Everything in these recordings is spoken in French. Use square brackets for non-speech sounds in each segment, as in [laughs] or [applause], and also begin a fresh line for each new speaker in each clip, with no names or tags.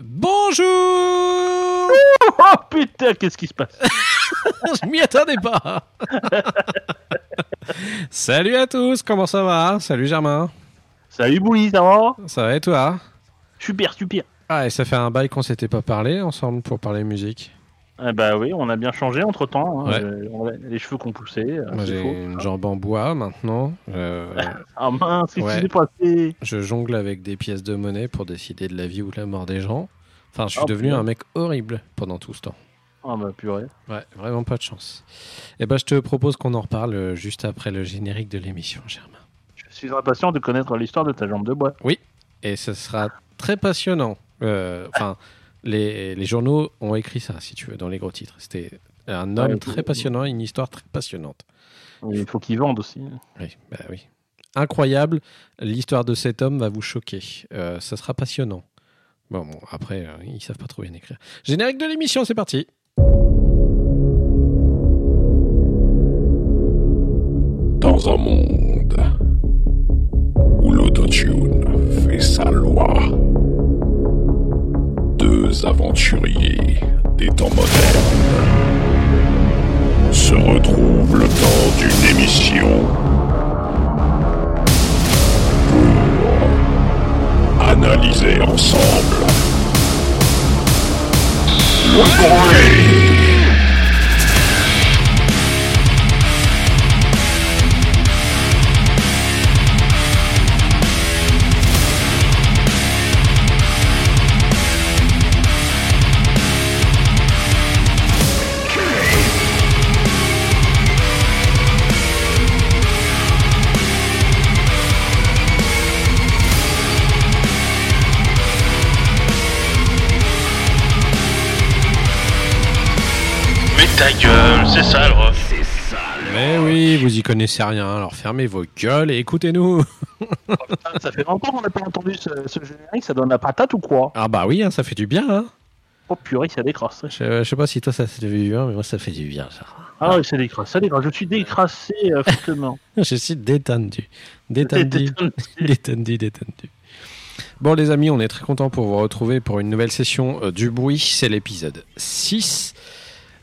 Bonjour
Oh putain, qu'est-ce qui se passe [laughs]
Je m'y attendais pas [laughs] Salut à tous, comment ça va? Salut Germain.
Salut Bouli, ça va?
Ça va et toi?
Super, super.
Ah, et ça fait un bail qu'on s'était pas parlé ensemble pour parler musique.
Eh bah oui, on a bien changé entre temps.
Ouais.
les cheveux qu'on poussé. euh,
Moi j'ai une jambe en bois maintenant. Euh, [laughs]
Ah mince, qu'est-ce qui s'est passé
je jongle avec des pièces de monnaie pour décider de la vie ou de la mort des gens. Enfin, je suis
Oh,
devenu un mec horrible pendant tout ce temps.
Ah bah purée.
Ouais, vraiment pas de chance. Et ben, je te propose qu'on en reparle euh, juste après le générique de l'émission, Germain.
Je suis impatient de connaître l'histoire de ta jambe de bois.
Et ce sera très passionnant. Euh, Enfin, les, les journaux ont écrit ça, si tu veux, dans les gros titres. C'était un homme
Ouais,
très passionnant, une histoire très passionnante.
Il faut qu'ils vendent aussi.
Oui, bah oui. Incroyable, l'histoire de cet homme va vous choquer. Euh, ça sera passionnant. Bon, bon, après, euh, ils savent pas trop bien écrire. Générique de l'émission, c'est parti.
Dans un monde où l'autotune fait sa loi, aventuriers des temps modernes se retrouvent le temps d'une émission pour analyser ensemble le bruit.
Ta gueule, c'est ça le ref.
Mais oui, vous y connaissez rien, alors fermez vos gueules et écoutez-nous.
Ah, ça fait longtemps qu'on n'a pas entendu ce, ce générique, ça donne la patate ou quoi?
Ah bah oui, hein, ça fait du bien. Hein.
Oh purée, ça décrasse.
Je, je sais pas si toi ça fait du bien, mais moi ça fait du bien. Ça.
Ah oui, ça décrasse, ça décrasse. Je suis décrassé euh, fortement. [laughs]
Je suis détendu. Détendu. [laughs] détendu, détendu. Bon les amis, on est très content pour vous retrouver pour une nouvelle session euh, du bruit. C'est l'épisode 6.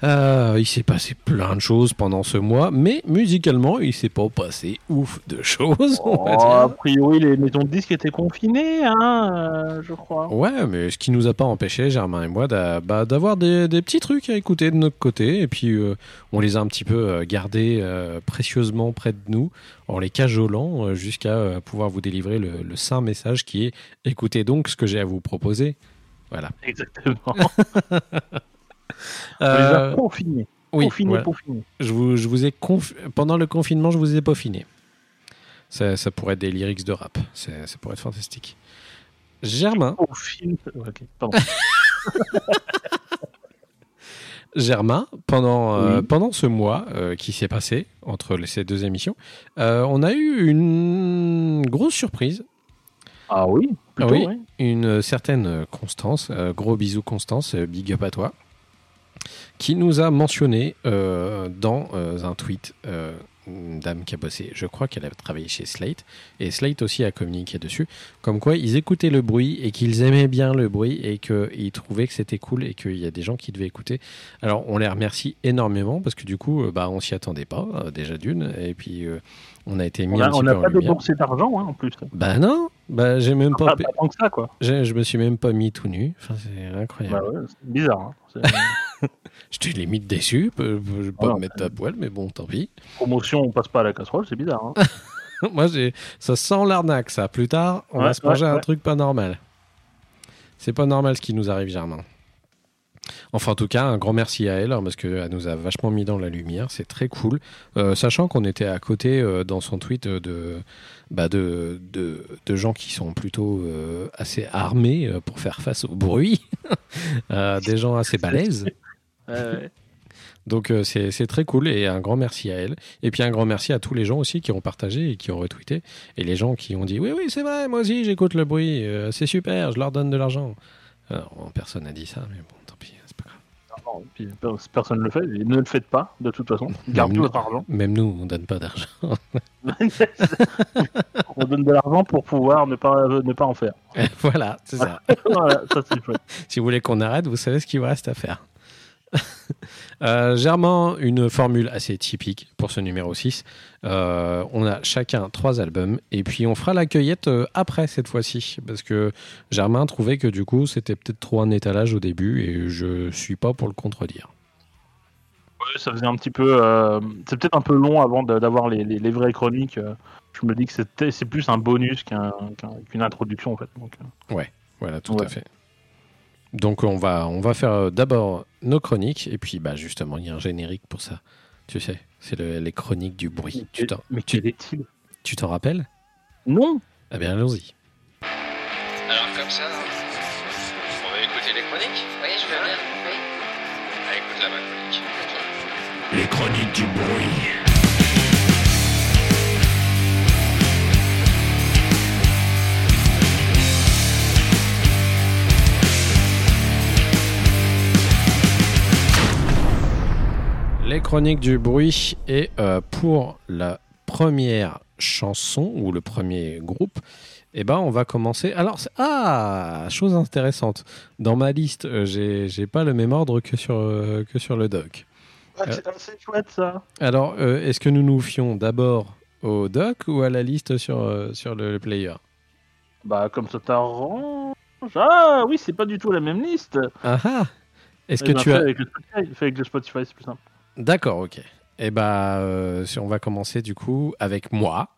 Euh, il s'est passé plein de choses pendant ce mois, mais musicalement, il s'est pas passé ouf de choses, on va
Oh, a priori, les maisons de disques étaient confinées, hein, euh, je crois.
Ouais, mais ce qui nous a pas empêché, Germain et moi, bah, d'avoir des, des petits trucs à écouter de notre côté. Et puis, euh, on les a un petit peu gardés précieusement près de nous, en les cajolant, jusqu'à pouvoir vous délivrer le, le saint message qui est écoutez donc ce que j'ai à vous proposer. Voilà.
Exactement. [laughs]
Euh,
confinés.
oui,
Confinés,
voilà.
confinés.
je vous, je vous ai conf- pendant le confinement, je vous ai peaufiné. Ça, ça pourrait être des lyrics de rap. C'est- Ça pourrait être fantastique. Germain,
Confinés. Ouais, ok, pardon. [laughs]
Germain, pendant, euh,
Oui.
pendant ce mois euh, qui s'est passé entre les- ces deux émissions, euh, on a eu une grosse surprise,
Ah oui, plutôt,
oui.
ouais.
une certaine Constance, euh, gros bisous Constance, euh, big up à toi, qui nous a mentionné euh, dans euh, un tweet euh, une dame qui a bossé, je crois qu'elle a travaillé chez Slate, et Slate aussi a communiqué dessus, comme quoi ils écoutaient le bruit et qu'ils aimaient bien le bruit et qu'ils trouvaient que c'était cool et qu'il y a des gens qui devaient écouter. Alors on les remercie énormément parce que du coup, bah, on s'y attendait pas, déjà d'une, et puis on a été mis
On
un
a-
petit
on
peu en
pas déboursé d'argent, hein, en plus.
Bah non, bah j'ai même pas,
Pas, pas tant que ça, quoi.
j'ai- je me suis même pas mis tout nu. Enfin, c'est incroyable.
Bah ouais, c'est bizarre. Hein. [laughs]
J'étais limite déçu. Je vais pas me mettre à poil, mais bon, tant pis.
promotion, on passe pas à la casserole, c'est bizarre. Hein. [laughs]
Moi, ça sent l'arnaque, ça. Plus tard, on va se manger
ouais,
un
ouais.
truc pas normal. C'est pas normal ce qui nous arrive, Germain. Enfin, en tout cas, un grand merci à elle, hein, parce qu'elle nous a vachement mis dans la lumière. C'est très cool. Euh, sachant qu'on était à côté euh, dans son tweet euh, de, bah de, de, de gens qui sont plutôt euh, assez armés pour faire face au bruit. [laughs] Des gens assez balèzes.
Euh,
Donc euh, c'est très cool et un grand merci à elle. Et puis un grand merci à tous les gens aussi qui ont partagé et qui ont retweeté. Et les gens qui ont dit oui oui c'est vrai, moi aussi j'écoute le bruit, euh, c'est super, je leur donne de l'argent. Personne n'a dit ça, mais bon tant pis, c'est pas grave.
Non, puis personne ne le fait, et ne le faites pas, de toute façon. Gardez votre argent.
Même nous, on donne pas d'argent. [laughs]
On donne de l'argent pour pouvoir ne pas, ne pas en faire. [laughs]
voilà, c'est ça. [laughs]
voilà, ça c'est chouette.
Si vous voulez qu'on arrête, vous savez ce qu'il vous reste à faire. [laughs] Euh, Germain, une formule assez typique pour ce numéro 6. Euh, on a chacun trois albums et puis on fera la cueillette euh, après cette fois-ci parce que Germain trouvait que du coup c'était peut-être trop un étalage au début et je suis pas pour le contredire.
Ouais, ça faisait un petit peu. euh, c'est peut-être un peu long avant d'avoir les, les, les vraies chroniques. Je me dis que c'est plus un bonus qu'un- qu'un- qu'une introduction en fait. Donc, euh.
Voilà, tout
Ouais.
à fait. Donc on va, on va faire euh, d'abord nos chroniques et puis bah justement il y a un générique pour ça. Tu sais, c'est le- les chroniques du bruit. Tu t'en,
mais
tu-
quel est-il?
tu t'en rappelles?
Non
Eh bien allons-y.
Alors comme ça, on va écouter les chroniques
Oui, je veux bien. Oui.
Ah, écoute la ma chronique.
Les chroniques du bruit.
Les chroniques du bruit et euh, pour la première chanson ou le premier groupe, eh ben on va commencer. Alors ah chose intéressante. Dans ma liste, euh, j'ai j'ai pas le même ordre que sur euh, que sur le doc.
Ah, C'est chouette ça.
Alors est-ce que nous nous fions d'abord au doc ou à la liste sur sur le, player?
Bah, comme ça t'arrange. Ah oui, c'est pas du tout la même liste.
Ah ah Est-ce
Eh
que
ben,
tu as
Avec le Spotify, avec le Spotify, c'est plus simple.
D'accord, ok. Eh ben, euh, si on va commencer du coup avec moi.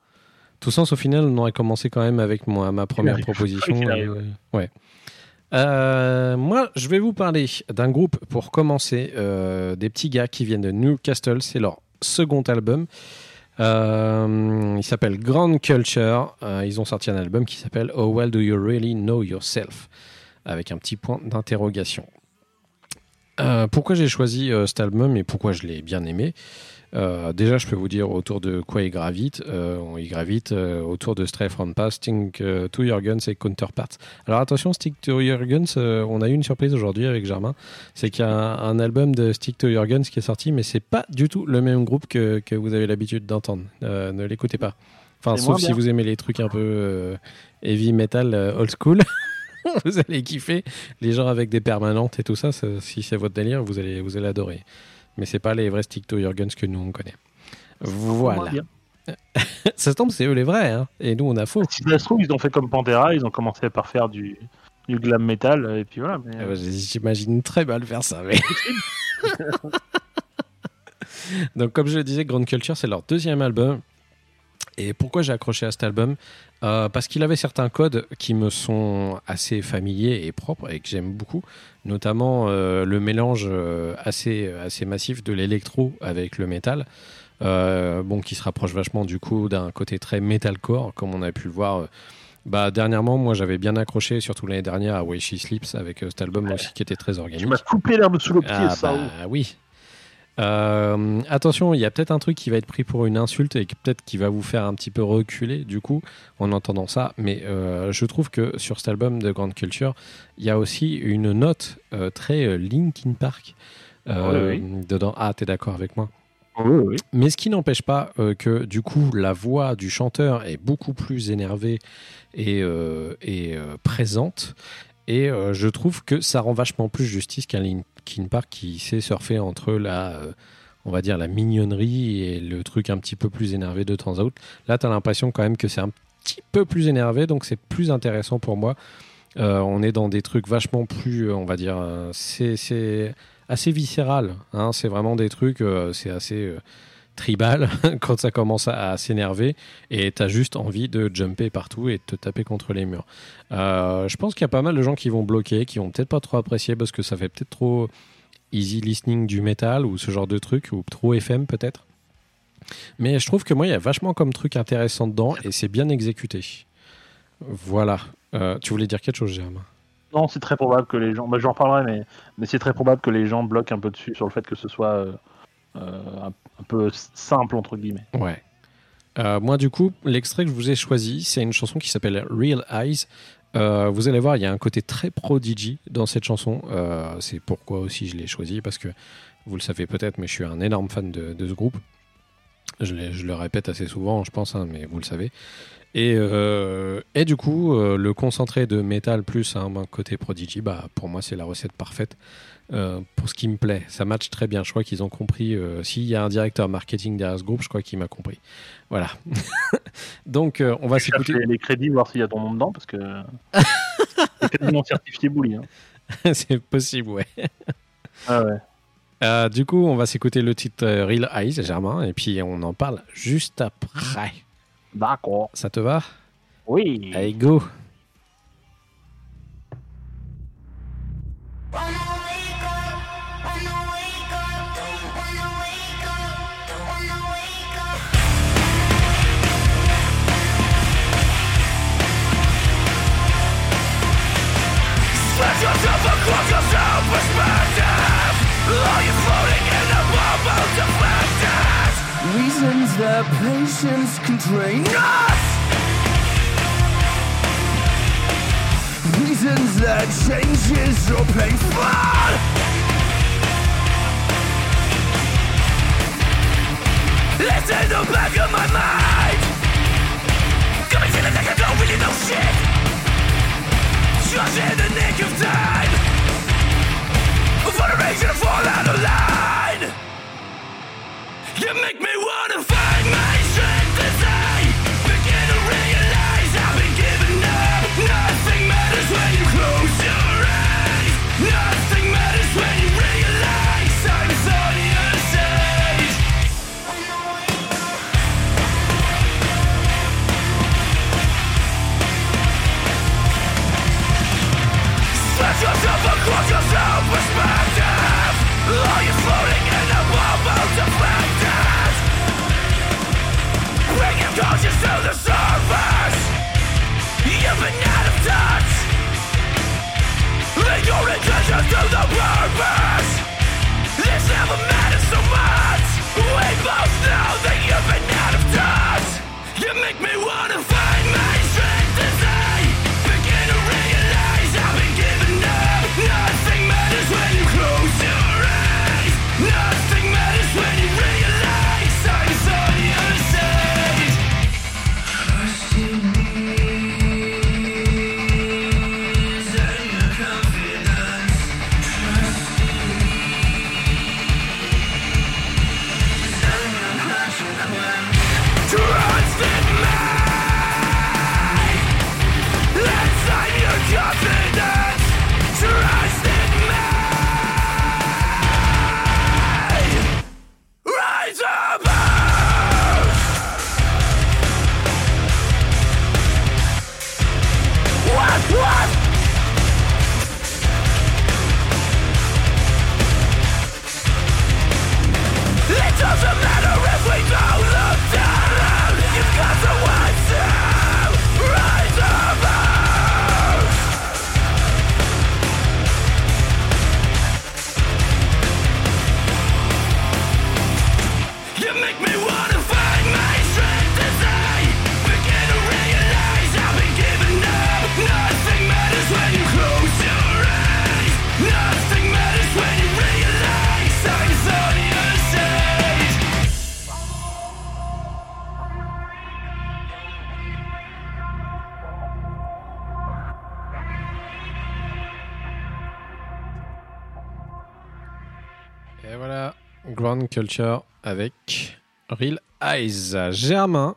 Tout sens, au final, on aurait commencé quand même avec moi, ma première proposition. Euh, ouais. Euh, moi, je vais vous parler d'un groupe pour commencer, des petits gars qui viennent de Newcastle. C'est leur second album. Il s'appelle Grand Culture. Ils ont sorti un album qui s'appelle Oh Well Do You Really Know Yourself? Avec un petit point d'interrogation. Euh, pourquoi j'ai choisi euh, cet album et pourquoi je l'ai bien aimé? Euh, Déjà, je peux vous dire autour de quoi il gravite. Euh, il gravite autour de Stray From Past, Stick euh, to Your Guns et Counterparts. Alors attention, Stick to Your Guns, euh, on a eu une surprise aujourd'hui avec Germain. C'est qu'il y a un, un album de Stick to Your Guns qui est sorti, mais c'est pas du tout le même groupe que, que vous avez l'habitude d'entendre. Ne l'écoutez pas. Enfin, sauf si vous aimez les trucs un peu heavy metal, old school. [laughs] [laughs] vous allez kiffer les gens avec des permanentes et tout ça, ça- si c'est votre délire, vous allez, vous allez adorer. Mais c'est pas les vrais Stick to Your Guns que nous on connaît. Voilà. [laughs] Ça se tombe, c'est eux les vrais, hein. et nous on a faux.
Si ça se trouve, ils ont fait comme Pantera, ils ont commencé par faire du, du glam metal, et puis voilà. Mais,
Ah bah, J'imagine très mal faire ça. Mais... [laughs] Donc, comme je le disais, Grand Culture, c'est leur deuxième album. Et pourquoi j'ai accroché à cet album Euh, Parce qu'il avait certains codes qui me sont assez familiers et propres et que j'aime beaucoup, notamment euh, le mélange euh, assez, assez massif de l'électro avec le métal. Euh, bon, qui se rapproche vachement du coup d'un côté très metalcore, comme on a pu le voir. bah, dernièrement, moi j'avais bien accroché, surtout l'année dernière, à Way She Sleeps, avec cet album aussi qui était très organique.
tu m'as coupé l'herbe sous le pied,
Ah
ça.
bah oui. Euh, attention, il y a peut-être un truc qui va être pris pour une insulte et peut-être qui va vous faire un petit peu reculer du coup en entendant ça. Mais euh, je trouve que sur cet album de Grande Culture, il y a aussi une note euh, très Linkin Park euh, dedans. Ah, t'es d'accord avec moi
Oui, oui.
mais ce qui n'empêche pas que du coup la voix du chanteur est beaucoup plus énervée et, et, présente. Et je trouve que ça rend vachement plus justice qu'un Linkin Park qui sait surfer entre la, euh, on va dire, la mignonnerie et le truc un petit peu plus énervé de temps à autre. Là, tu as l'impression quand même que c'est un petit peu plus énervé, donc c'est plus intéressant pour moi. Euh, on est dans des trucs vachement plus, euh, on va dire, c'est assez viscéral. hein. c'est vraiment des trucs, c'est assez tribal [laughs] quand ça commence à, s'énerver et tu as juste envie de jumper partout et te taper contre les murs. Euh, je pense qu'il y a pas mal de gens qui vont bloquer, qui vont peut-être pas trop apprécier parce que ça fait peut-être trop easy listening du métal ou ce genre de truc, ou trop FM peut-être. Mais je trouve que moi, il y a vachement comme truc intéressant dedans et c'est bien exécuté. Voilà. Euh, tu voulais dire quelque chose, Germain
Non, c'est très probable que les gens. Bah, J'en parlerai, mais, mais c'est très probable que les gens bloquent un peu dessus sur le fait que ce soit euh, un, un peu simple, entre guillemets.
Ouais. Euh, moi, du coup, l'extrait que je vous ai choisi, c'est une chanson qui s'appelle Real Eyes. Euh, vous allez voir, il y a un côté très prodigy dans cette chanson. Euh, c'est pourquoi aussi je l'ai choisi, parce que vous le savez peut-être, mais je suis un énorme fan de ce groupe. Je, le répète assez souvent, je pense, hein, mais vous le savez. Et, euh, et du coup, euh, le concentré de métal plus un côté prodigy, bah, pour moi, c'est la recette parfaite euh, pour ce qui me plaît. Ça match très bien. Je crois qu'ils ont compris. S'il y a un directeur marketing derrière ce groupe, je crois qu'il m'a compris. Voilà. [laughs] Donc, on va s'écouter.
les crédits, voir s'il y a ton nom dedans, parce que [laughs] c'est quasiment certifié Bouli. Hein.
c'est possible, ouais.
Ah ouais.
Euh, du coup, on va s'écouter le titre euh, Real Eyes, Germain, et puis on en parle juste après.
D'accord.
Ça te va?
Oui.
Allez, go
Reasons that patience can train us. Reasons that changes so painful. It's in the back of my mind. Got me feeling like I don't really know shit. Just in the nick of time. For the reason to fall out of line. You make me wanna find my your to the purpose. This never so much. We both know that you've been out of touch. You make me wanna
Culture avec Real Eyes. Germain,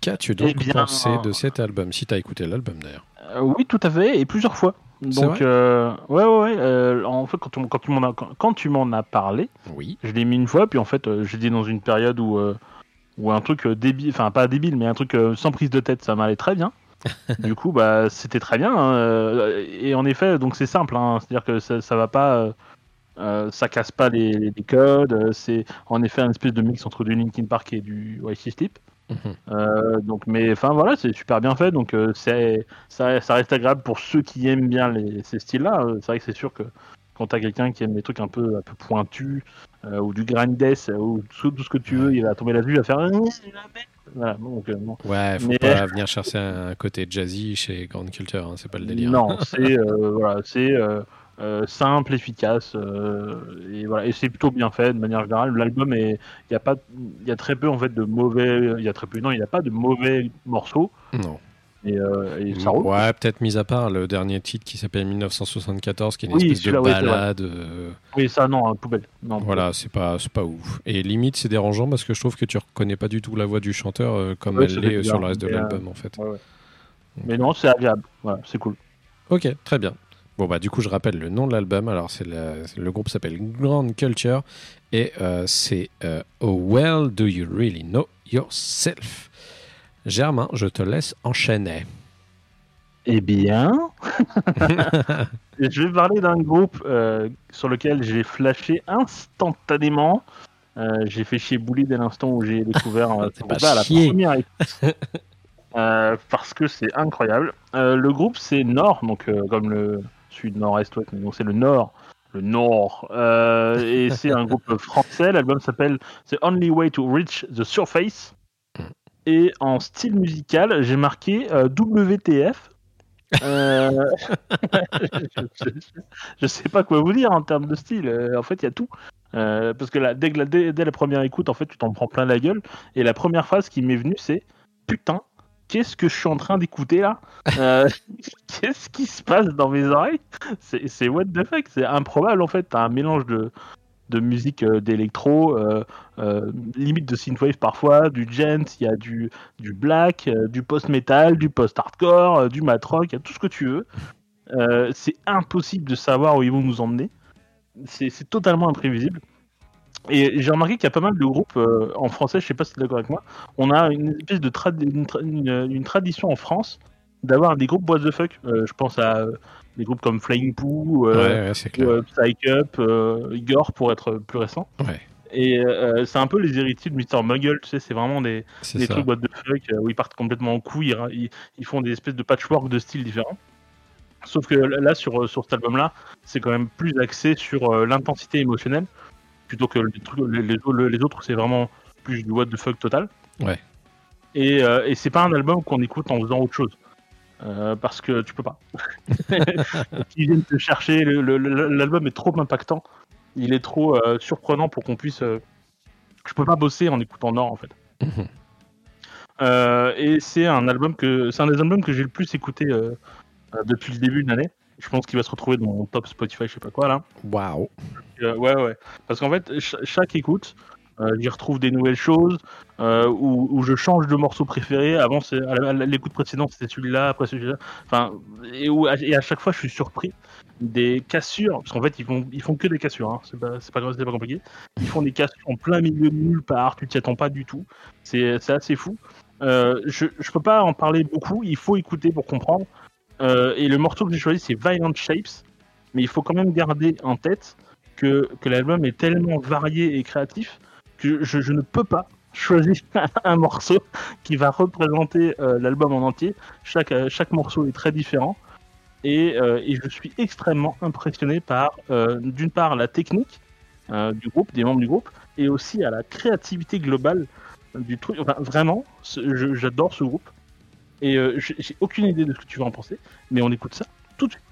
qu'as-tu donc
Eh bien,
pensé de cet album Si tu as écouté l'album d'ailleurs.
Euh, oui, tout à fait, et plusieurs fois. Donc, euh, ouais, ouais, ouais. euh, en fait, quand tu, m- quand tu m'en as, quand, tu m'en as parlé,
Oui.
je l'ai mis une fois, puis en fait, j'ai dit dans une période où, où un truc débile, enfin pas débile, mais un truc sans prise de tête, ça m'allait très bien. [laughs] du coup, bah, c'était très bien. hein, et en effet, donc c'est simple, hein, c'est-à-dire que ça, ça va pas, euh, ça casse pas les, codes. euh, C'est en effet un espèce de mix entre du Linkin Park et du Oasis Sleep.
Mhm.
Euh, donc, mais enfin voilà, c'est super bien fait. Donc, euh, c'est ça, ça reste agréable pour ceux qui aiment bien les, ces styles-là. C'est vrai que c'est sûr que quand t'as quelqu'un qui aime des trucs un peu, un peu pointus, euh, ou du grindess, euh, ou tout, tout ce que tu veux, il va tomber là-dessus, il va faire. La. Voilà, donc, euh, non.
Ouais, faut
Mais-
pas venir chercher un côté jazzy chez Grand Culture, hein, c'est pas le délire.
Non, c'est euh, voilà, c'est euh, simple, efficace, euh, et voilà, et c'est plutôt bien fait de manière générale. L'album est, il y a pas, il y a très peu en fait de mauvais, il y a très peu, non, il n'y a pas de mauvais morceaux,
Non.
et, euh, et ça roule.
Ouais, peut-être mis à part le dernier titre qui s'appelle 1974, qui est une
Oui,
espèce de
ouais,
balade.
Oui, ça non, hein, poubelle. Non,
Voilà, c'est pas, c'est pas ouf. Et limite, c'est dérangeant parce que je trouve que tu reconnais pas du tout la voix du chanteur comme
Ouais,
elle l'est sur le reste de l'album en fait.
Ouais. Mais non, c'est agréable. Voilà, c'est cool.
Ok, très bien. Bon bah du coup je rappelle le nom de l'album. Alors c'est le groupe s'appelle Grand Culture et euh, c'est euh, Oh Well Do You Really Know Yourself? Germain, je te laisse enchaîner.
Eh bien, [laughs] je vais parler d'un groupe euh, sur lequel j'ai flashé instantanément. J'ai fait chier Bouli dès l'instant où j'ai découvert [laughs]
pas
à la première [laughs] parce que c'est incroyable. Le groupe c'est Nord, donc comme le sud nord-est, ouais, donc c'est le Nord, le Nord, Euh, et [laughs] c'est un groupe français. L'album s'appelle The Only Way to Reach the Surface. Et en style musical, j'ai marqué euh, WTF. Euh, je, [laughs] je- [laughs] je sais pas quoi vous dire en termes de style. Euh, en fait, il y a tout. Euh, parce que là, dès, la, dès, dès la première écoute, en fait, tu t'en prends plein la gueule. Et la première phrase qui m'est venue, c'est Putain, qu'est-ce que je suis en train d'écouter là Euh, [laughs] Qu'est-ce qui se passe dans mes oreilles C'est what the fuck C'est improbable en fait. T'as un mélange de, de musique euh, d'électro, euh, limite de synthwave parfois, du gent, il y a du, du black, du post-metal, du post-hardcore, du mat-rock, il y a tout ce que tu veux. C'est impossible de savoir où ils vont nous emmener. C'est totalement imprévisible. Et j'ai remarqué qu'il y a pas mal de groupes euh, en français, je sais pas si tu es d'accord avec moi, on a une espèce de trad- une, tra- une- une tradition en France d'avoir des groupes what the fuck. Euh, je pense à euh, des groupes comme Flying Poo, euh,
ouais, ouais,
euh, Psych Up, euh, Igor pour être plus récent.
Ouais.
Et euh, c'est un peu les héritiers de Mr. Muggle, tu sais, c'est vraiment des, des trucs what the fuck euh, où ils partent complètement en couille, ils, ils, font des espèces de patchwork de styles différents. Sauf que là, sur, sur cet album-là, c'est quand même plus axé sur euh, l'intensité émotionnelle, plutôt que les, trucs, les, les, les autres, c'est vraiment plus du what the fuck total.
Ouais.
Et, euh, et c'est pas un album qu'on écoute en faisant autre chose. Euh, parce que tu peux pas. [laughs] Ils viennent te chercher, l'album est trop impactant, il est trop euh, surprenant pour qu'on puisse. euh, Je peux pas bosser en écoutant Nord en fait.
Mhm.
Et c'est un album que c'est un des albums que j'ai le plus écouté depuis le début de l'année. Je pense qu'il va se retrouver dans mon top Spotify, je sais pas quoi là.
Waouh.
Euh, ouais, ouais. Parce qu'en fait, ch- chaque écoute, euh, j'y retrouve des nouvelles choses, euh, où, où je change de morceau préféré. Avant, l'écoute précédente, c'était celui-là, après celui-là. Enfin, et, où, et à chaque fois, je suis surpris des cassures. Parce qu'en fait, ils font, ils font que des cassures. Hein. C'est pas, pas, pas compliqué. Ils font des cassures en plein milieu de nulle part. Tu t'y attends pas du tout. C'est c'est assez fou. Euh, je, je peux pas en parler beaucoup. Il faut écouter pour comprendre. Euh, et le morceau que j'ai choisi, c'est Violent Shapes. Mais il faut quand même garder en tête que, que l'album est tellement varié et créatif que je, ne peux pas choisir [laughs] un morceau qui va représenter euh, l'album en entier. Chaque, euh, chaque morceau est très différent. Et, et je suis extrêmement impressionné par, d'une part, la technique du groupe, des membres du groupe, et aussi à la créativité globale du truc. Enfin, vraiment, j'adore ce groupe. Et euh, j'ai j'ai aucune idée de ce que tu vas en penser, mais on écoute ça tout de suite.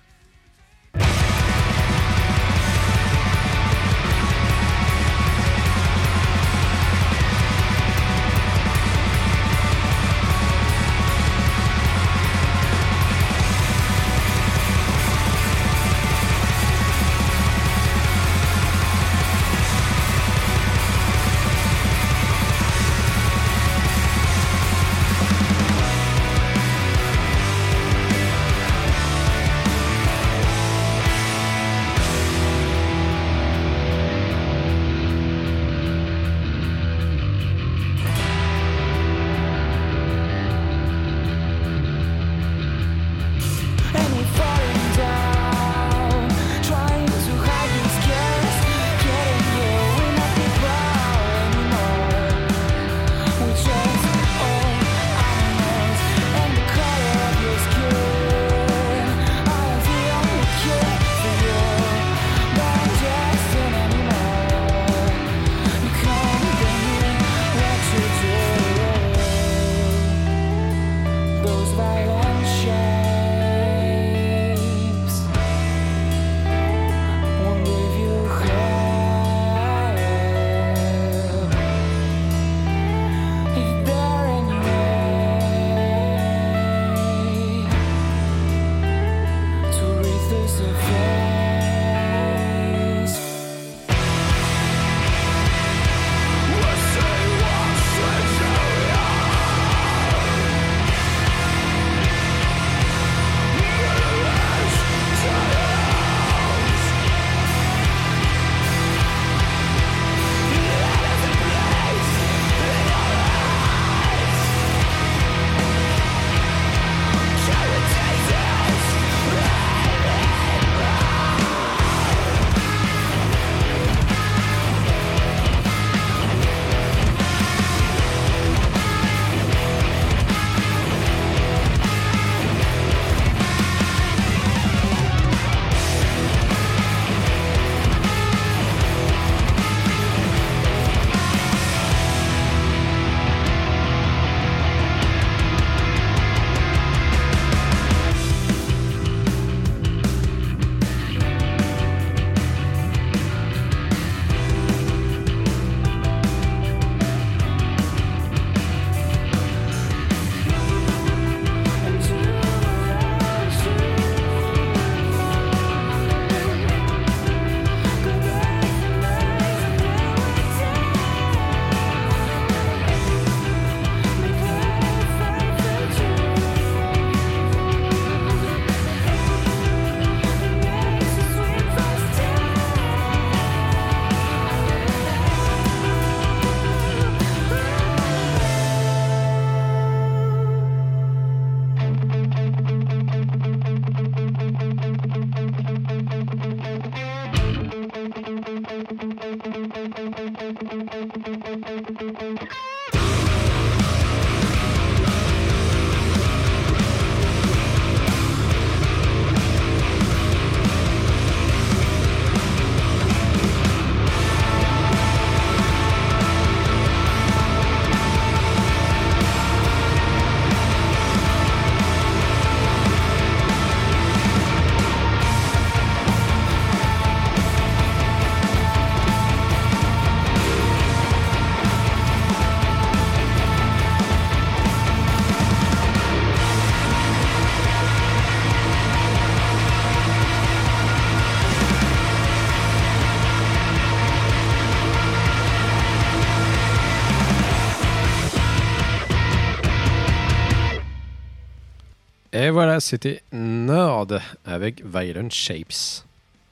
Et voilà, c'était Nord avec Violent Shapes.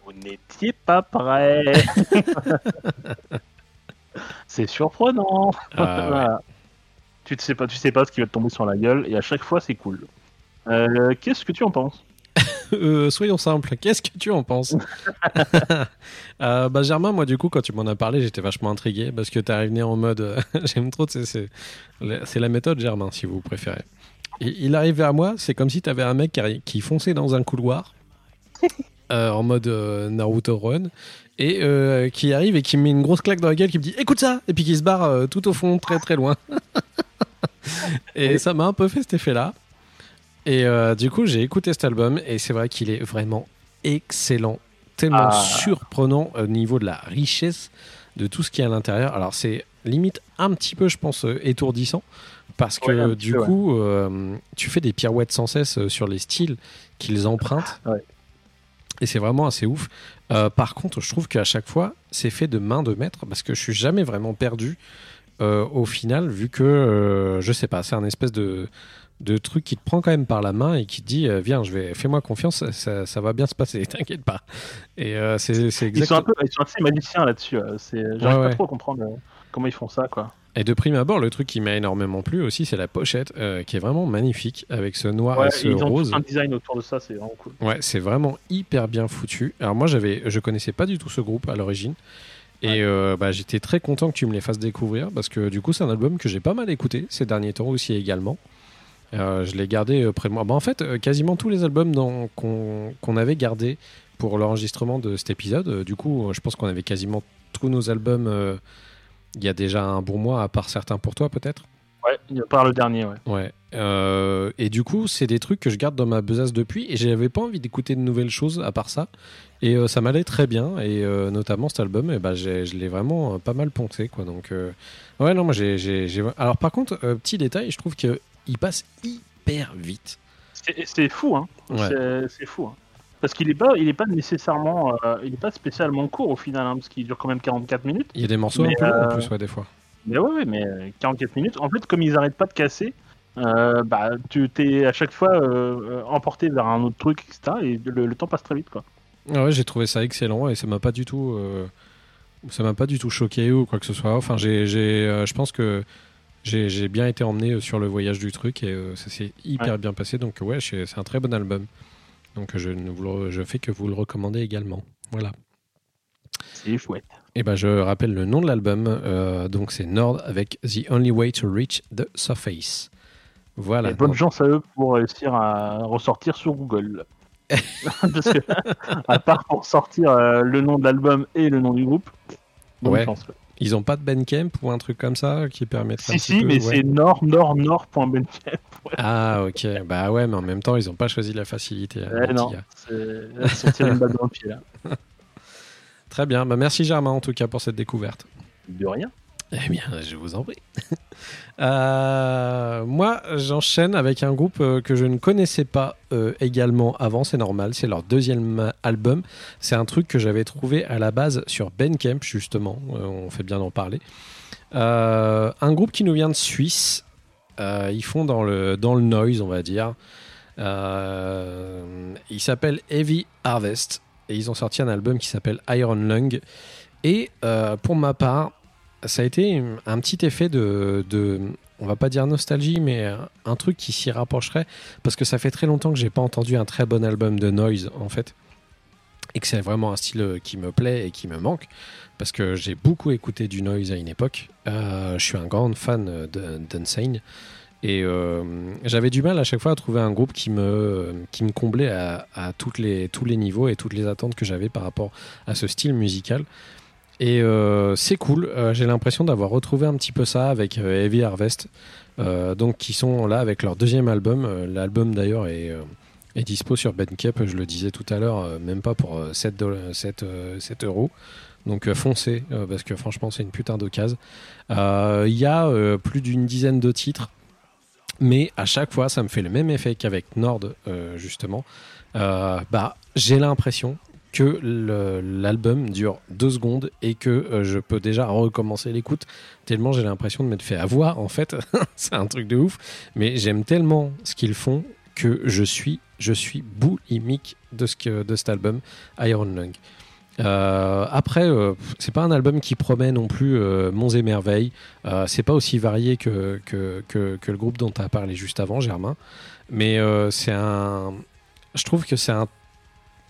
Vous n'étiez pas prêt. [laughs] c'est surprenant.
Ah, ouais. [laughs]
Tu ne sais pas, tu sais pas ce qui va te tomber sur la gueule et à chaque fois c'est cool. Euh, Qu'est-ce que tu en penses? [laughs]
Euh, soyons simples, qu'est-ce que tu en penses? Euh, bah, Germain, moi, du coup, quand tu m'en as parlé, j'étais vachement intrigué parce que tu arrivé en mode. euh, J'aime trop, c'est la méthode Germain, si vous préférez. Et il arrivait à moi, c'est comme si tu avais un mec qui, fonçait dans un couloir [laughs] euh, en mode euh, Naruto Run et euh, qui arrive et qui me met une grosse claque dans la gueule qui me dit écoute ça et puis qui se barre euh, tout au fond très très loin. [laughs] Et ça m'a un peu fait cet effet là et euh, du coup j'ai écouté cet album et c'est vrai qu'il est vraiment excellent tellement
Ah.
surprenant au niveau de la richesse de tout ce qui est à l'intérieur. Alors c'est limite un petit peu je pense euh, étourdissant parce que
Ouais,
du
peu, ouais.
coup euh, tu fais des pirouettes sans cesse euh, sur les styles qu'ils empruntent
Ouais.
et c'est vraiment assez ouf euh, par contre, je trouve qu'à chaque fois, c'est fait de main de maître parce que je suis jamais vraiment perdu euh, au final, vu que je sais pas, c'est un espèce de, de truc qui te prend quand même par la main et qui te dit Viens, je vais, fais-moi confiance, ça, ça va bien se passer, [laughs] t'inquiète pas. Et euh, c'est c'est
ils sont, un peu, ils sont assez magiciens là-dessus. c'est- J'arrive
Ouais,
pas
ouais.
trop à comprendre comment ils font ça, quoi.
Et de prime abord, le truc qui m'a énormément plu aussi, c'est la pochette euh, qui est vraiment magnifique avec ce noir
Ouais,
et ce
ils ont
rose.
un design autour de ça, c'est vraiment cool.
Ouais, c'est vraiment hyper bien foutu. Alors moi, j'avais, je connaissais pas du tout ce groupe à l'origine. Et euh, bah, j'étais très content que tu me les fasses découvrir parce que du coup, c'est un album que j'ai pas mal écouté ces derniers temps aussi également. Euh, je l'ai gardé près de moi. Bah, en fait, quasiment tous les albums qu'on avait gardés pour l'enregistrement de cet épisode, du coup, je pense qu'on avait quasiment tous nos albums il y a déjà un bon mois, à part certains pour toi peut-être?
Ouais, il y a par le dernier, ouais.
Ouais. Euh, et du coup, c'est des trucs que je garde dans ma besace depuis et j'avais pas envie d'écouter de nouvelles choses à part ça. Et euh, ça m'allait très bien. Et euh, notamment cet album, et bah, je l'ai vraiment pas mal poncé. Quoi. Donc, ouais, non, moi j'ai. Alors, par contre, petit détail, je trouve qu'il passe hyper vite.
C'est fou, hein.
Ouais.
C'est fou, hein. Parce qu'il est pas, il est pas nécessairement, euh, il est pas spécialement court au final, hein, parce qu'il dure quand même 44 minutes.
Il y a des morceaux
Mais,
un peu longs en
euh,
plus, ouais, des fois.
Mais ouais, ouais, mais euh, 44 minutes. En fait, comme ils arrêtent pas de casser, euh, bah, tu t'es à chaque fois euh, euh, emporté vers un autre truc, etc. Et le, le temps passe très vite, quoi.
Ah ouais, j'ai trouvé ça excellent et ça m'a pas du tout, euh, ça m'a pas du tout choqué ou quoi que ce soit. Enfin, j'ai, j'ai, euh, je pense que j'ai, bien été emmené euh, sur le voyage du truc et euh, ça s'est hyper bien passé. Donc ouais, c'est un très bon album. Donc je ne vous le, je fais que vous le recommander également. Voilà.
C'est chouette.
Et ben je rappelle le nom de l'album. euh, donc c'est Nord avec The Only Way to Reach the Surface. Voilà.
Et bonne chance à eux pour réussir à ressortir sur Google. [laughs] Parce que, à part pour sortir euh, le nom de l'album et le nom du groupe, bonne
Ouais.
chance.
Ils ont pas de Bandcamp ou un truc comme ça qui permettrait
Si, si,
peu-
mais
ouais.
c'est nord, nord, nord.bandcamp.
Ah ok, bah ouais, mais en même temps, ils ont pas choisi la facilité. hein,
non, ils sont tirés une balle dans le pied là. [laughs]
Très bien, bah merci Germain en tout cas pour cette découverte.
De rien.
Eh bien, je vous en prie. [laughs] Euh, moi, j'enchaîne avec un groupe euh, que je ne connaissais pas euh, également avant, c'est normal, c'est leur deuxième album. C'est un truc que j'avais trouvé à la base sur Bandcamp, justement, euh, on fait bien d'en parler. Un groupe qui nous vient de Suisse, ils font dans le, dans le noise, on va dire. Euh, il s'appelle Heavy Harvest et ils ont sorti un album qui s'appelle Iron Lung. Et pour ma part, ça a été un petit effet de, on va pas dire nostalgie, mais un- truc qui s'y rapprocherait parce que ça fait très longtemps que j'ai pas entendu un très bon album de noise en fait, et que c'est vraiment un style euh, qui me plaît et qui me manque parce que j'ai beaucoup écouté du noise à une époque. Euh, je suis un grand fan euh, d'Unsane. Et j'avais du mal à chaque fois à trouver un groupe qui me, qui me comblait à, les, tous les niveaux et toutes les attentes que j'avais par rapport à ce style musical. Et euh, c'est cool, euh, j'ai l'impression d'avoir retrouvé un petit peu ça avec euh, Heavy Harvest, euh, donc qui sont là avec leur deuxième album. L'album d'ailleurs est, est dispo sur Bandcamp, je le disais tout à l'heure, même pas pour euh, 7, doll- 7, euh, 7 euros. Donc foncez, parce que franchement c'est une putain d'occasion. Il y a plus d'une dizaine de titres, mais à chaque fois ça me fait le même effet qu'avec Nord, justement. Bah, j'ai l'impression que l'album dure deux secondes et que euh, je peux déjà recommencer l'écoute tellement j'ai l'impression de m'être fait avoir en fait [laughs] c'est un truc de ouf mais j'aime tellement ce qu'ils font que je suis, je suis boulimique de, ce que, de cet album, Iron Lung. Euh, après, euh, c'est pas un album qui promet non plus euh, monts et merveilles. C'est pas aussi varié que, que, que, que le groupe dont tu as parlé juste avant, Germain. Mais c'est un. Je trouve que c'est un,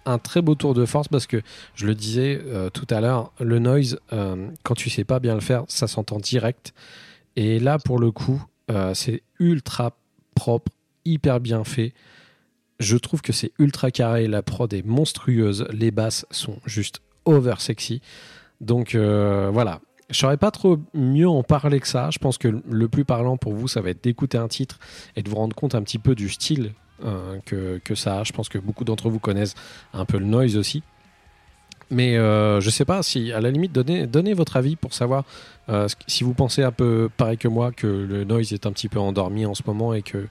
un très beau tour de force parce que je le disais euh, tout à l'heure, le noise, euh, quand tu sais pas bien le faire, ça s'entend direct. Et là, pour le coup, euh, c'est ultra propre, hyper bien fait. Je trouve que c'est ultra carré, la prod est monstrueuse, les basses sont juste over sexy. Donc voilà, je saurais pas trop mieux en parler que ça. Je pense que le plus parlant pour vous, ça va être d'écouter un titre et de vous rendre compte un petit peu du style que, que ça a. Je pense que beaucoup d'entre vous connaissent un peu le noise aussi. Mais euh, je sais pas si, à la limite, donnez, donnez votre avis pour savoir euh, si vous pensez un peu pareil que moi que le noise est un petit peu endormi en ce moment et que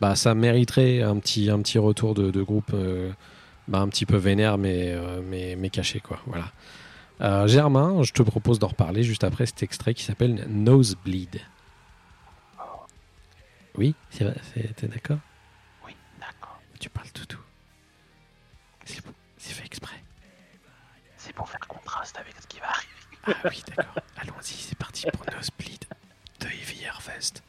bah, ça mériterait un petit, un petit retour de, groupe euh, bah, un petit peu vénère mais, mais, mais caché. Quoi. Voilà. Germain, je te propose d'en reparler juste après cet extrait qui s'appelle Nosebleed. Oui, c'est vrai, d'accord? Tu parles tout tout. C'est c'est fait exprès.
C'est pour faire contraste avec ce qui va arriver.
Ah oui, d'accord. Allons-y, c'est parti pour Nosebleed de Heavy Harvest.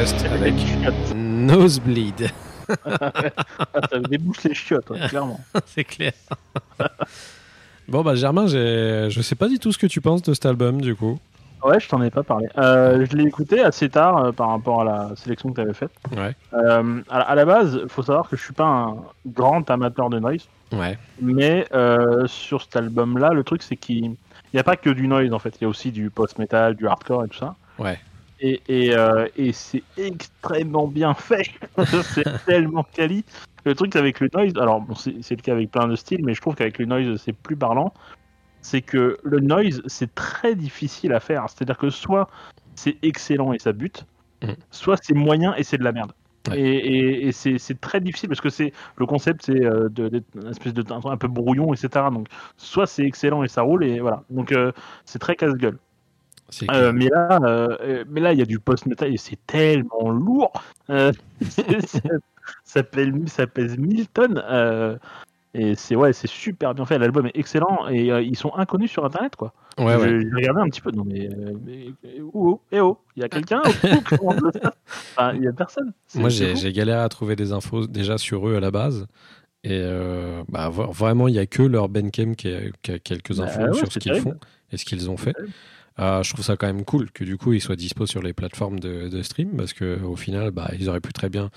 Harvest avec Nosebleed. [laughs]
Ah, ça débouche les chiottes, ouais, clairement. [laughs]
C'est clair. bon, bah, Germain, je sais pas du tout ce que tu penses de cet album, du coup.
Ouais, je t'en ai pas parlé. Euh, je l'ai écouté assez tard euh, par rapport à la sélection que tu avais faite.
Ouais.
Euh, à, à la base, faut savoir que je suis pas un grand amateur de noise,
Ouais.
mais euh, sur cet album-là, le truc c'est qu'il n'y a pas que du noise en fait, il y a aussi du post-metal, du hardcore et tout ça.
Ouais.
Et, et, euh, et c'est extrêmement bien fait. [laughs] c'est tellement quali. Le truc avec le noise, alors bon, c'est le cas avec plein de styles, mais je trouve qu'avec le noise c'est plus parlant. C'est que le noise c'est très difficile à faire. C'est-à-dire que soit c'est excellent et ça bute,
Mhm.
soit c'est moyen et c'est de la merde.
Ouais.
Et, et- et c'est très difficile parce que c'est le concept c'est euh, d'être une espèce de un, peu brouillon etc. Donc soit c'est excellent et ça roule et voilà. Donc euh, c'est très casse-gueule.
C'est
Euh, mais là, euh, euh, mais là, il y a du post-metal et c'est tellement lourd. Euh, [laughs] ça, pèse, ça pèse 1000 tonnes. et c'est ouais, c'est super bien fait. L'album est excellent et ils sont inconnus sur Internet, quoi.
Ouais.
J'ai regardé un petit peu. Non mais, mais où, où Eh oh, il y a quelqu'un [laughs] Enfin, Il y a personne.
Moi, j'ai galéré à trouver des infos déjà sur eux à la base. Et bah, vraiment, il n'y a que leur Benkem qui a, qui a quelques
Bah
infos
ouais,
sur ce qu'ils font et ce qu'ils ont fait.
terrible.
Euh, je trouve ça quand même cool que du coup, ils soient dispo sur les plateformes de, de stream parce qu'au final, bah, ils auraient pu très bien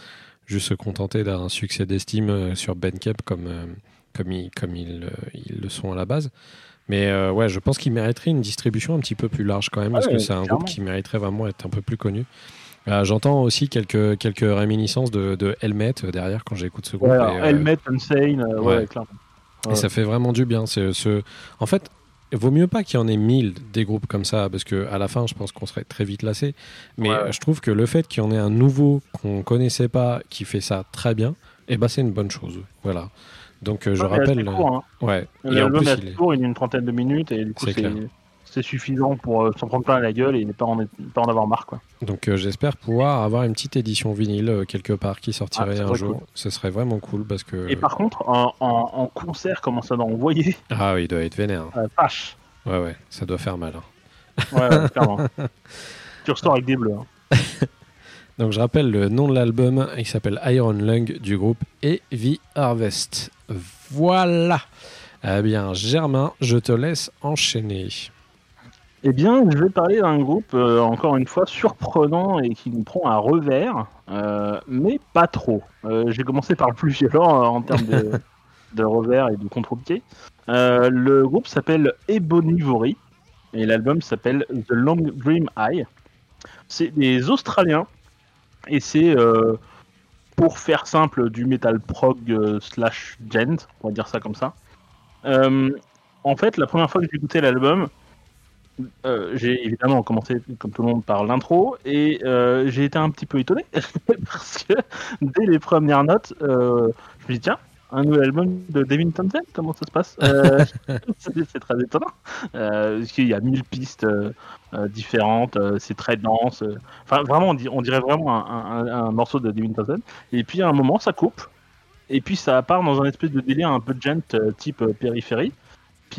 juste se contenter d'un succès d'estime euh, sur Bandcamp comme, euh, comme, ils, comme ils, euh, ils le sont à la base. Mais euh, ouais, je pense qu'ils mériteraient une distribution un petit peu plus large quand même, parce que c'est un groupe qui mériterait vraiment être un peu plus connu. Euh, J'entends aussi quelques, quelques réminiscences de, de Helmet derrière quand j'écoute ce groupe.
Ouais,
et, euh,
Helmet, euh, ouais,
ouais.
clairement.
et ça fait vraiment du bien. Ce... En fait, vaut mieux pas qu'il y en ait mille des groupes comme ça, parce que à la fin, je pense qu'on serait très vite lassé. Mais
Ouais.
je trouve que le fait qu'il y en ait un nouveau qu'on connaissait pas, qui fait ça très bien, eh ben, c'est une bonne chose. Voilà. Donc euh, je rappelle.
court, hein.
ouais. Et en plus, il est-
court, il est une trentaine de minutes et du coup
C'est
c'est suffisant pour euh, s'en prendre plein à la gueule et ne pas en, être- pas en avoir marre quoi.
Donc euh, j'espère pouvoir avoir une petite édition vinyle euh, quelque part qui sortirait
Ah,
un jour. Ce serait vraiment cool parce que.
Et par contre en, en- en concert comment ça doit envoyer?
Ah oui, il doit être vénère.
vache.
Ouais, ouais, ça doit faire mal. hein.
Ouais, ouais, clairement. [laughs] Tu ressors avec des bleus. hein. [laughs]
Donc je rappelle le nom de l'album, il s'appelle Iron Lung du groupe Heavy Harvest. Voilà. Eh bien, Germain, je te laisse enchaîner.
Eh bien, je vais parler d'un groupe, euh, encore une fois, surprenant et qui nous prend un revers, euh, mais pas trop. Euh, J'ai commencé par le plus violent en termes de, [laughs] de revers et de contre-pied. Le groupe s'appelle Ebonivory et l'album s'appelle The Long Dream Eye. C'est des Australiens et c'est, pour faire simple, du metal prog slash gent, on va dire ça comme ça. En fait, la première fois que j'ai écouté l'album, euh, j'ai évidemment commencé, comme tout le monde, par l'intro, et euh, j'ai été un petit peu étonné, [laughs] parce que dès les premières notes, euh, je me dis, tiens, un nouvel album de Devin Townsend, comment ça se passe? [laughs] C'est très étonnant, parce qu'il y a mille pistes différentes, c'est très dense, enfin vraiment, on, di- on dirait vraiment un, un- un morceau de Devin Townsend, et puis à un moment, ça coupe, et puis ça part dans un espèce de délire un peu gent, type périphérie,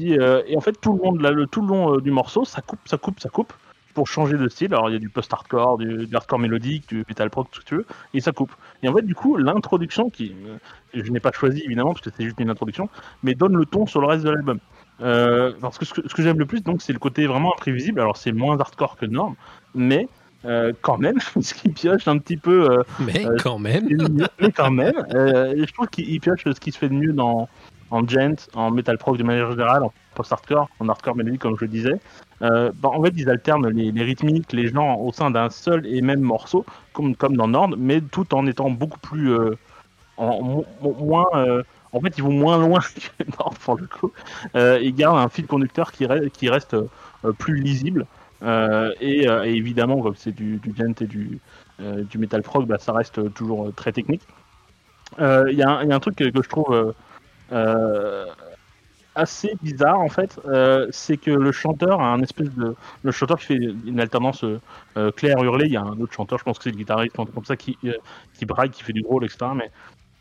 euh, et en fait, tout le, long de la- le, tout le long euh, du morceau, ça coupe, ça coupe, ça coupe, pour changer de style. Alors, il y a du post-hardcore, du, du hardcore mélodique, du metal prog, tout ce que tu veux, et ça coupe. Et en fait, du coup, l'introduction, qui euh, je n'ai pas choisi évidemment, parce que c'est juste une introduction, mais donne le ton sur le reste de l'album. Parce que ce que, j'aime le plus, donc, c'est le côté vraiment imprévisible. Alors, c'est moins hardcore que de norme, mais euh, quand même, [laughs] ce qui pioche un petit peu euh,
Mais
Euh,
quand même. [laughs]
mais quand même, je trouve qu'il il pioche ce qui se fait de mieux dans, en gent, en metal prog de manière générale, en post-hardcore, en hardcore mélodique comme je le disais. Euh, bah, en fait, ils alternent les, rythmiques, les genres au sein d'un seul et même morceau, comme, comme dans Nord, mais tout en étant beaucoup plus. euh, en, mo- mo- moins. euh, en fait, ils vont moins loin [laughs] que Nord pour le coup. Ils gardent un fil conducteur qui, re- qui reste plus lisible. Et, évidemment, comme c'est du, gent et du, metal prog, bah, ça reste toujours très technique. Il y, a un- truc que, je trouve assez bizarre en fait, euh, c'est que le chanteur a un espèce de le chanteur qui fait une alternance euh, euh, clair hurlé. Il y a un autre chanteur, je pense que c'est le guitariste, comme ça, qui euh, qui braille, qui fait du growl, etc. Mais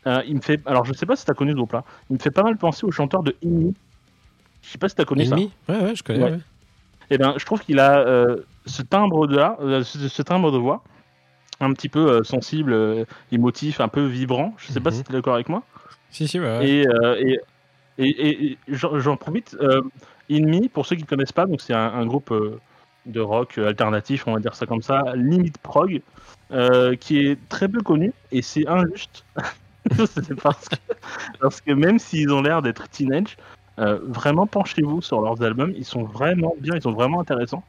euh, il me fait, alors je sais pas si t'as connu ce groupe-là, il me fait pas mal penser au chanteur de Inni. Je sais pas si t'as connu ça.
Ennemi Ouais, ouais, je connais.
Ouais.
ouais.
Et ben, je trouve qu'il a euh, ce timbre de là, euh, ce, ce timbre de voix, un petit peu euh, sensible, euh, émotif, un peu vibrant. Je sais pas
Mhm.
si tu es d'accord avec moi.
Si, si, ouais.
Et, et, et, j'en profite. Euh, Inmi, pour ceux qui ne connaissent pas, c'est un, groupe euh, de rock alternatif, on va dire ça comme ça, limite prog, euh, qui est très peu connu et c'est injuste. [laughs] Parce, que, parce que même s'ils ont l'air d'être teenage, vraiment penchez-vous sur leurs albums, ils sont vraiment bien, ils sont vraiment intéressants.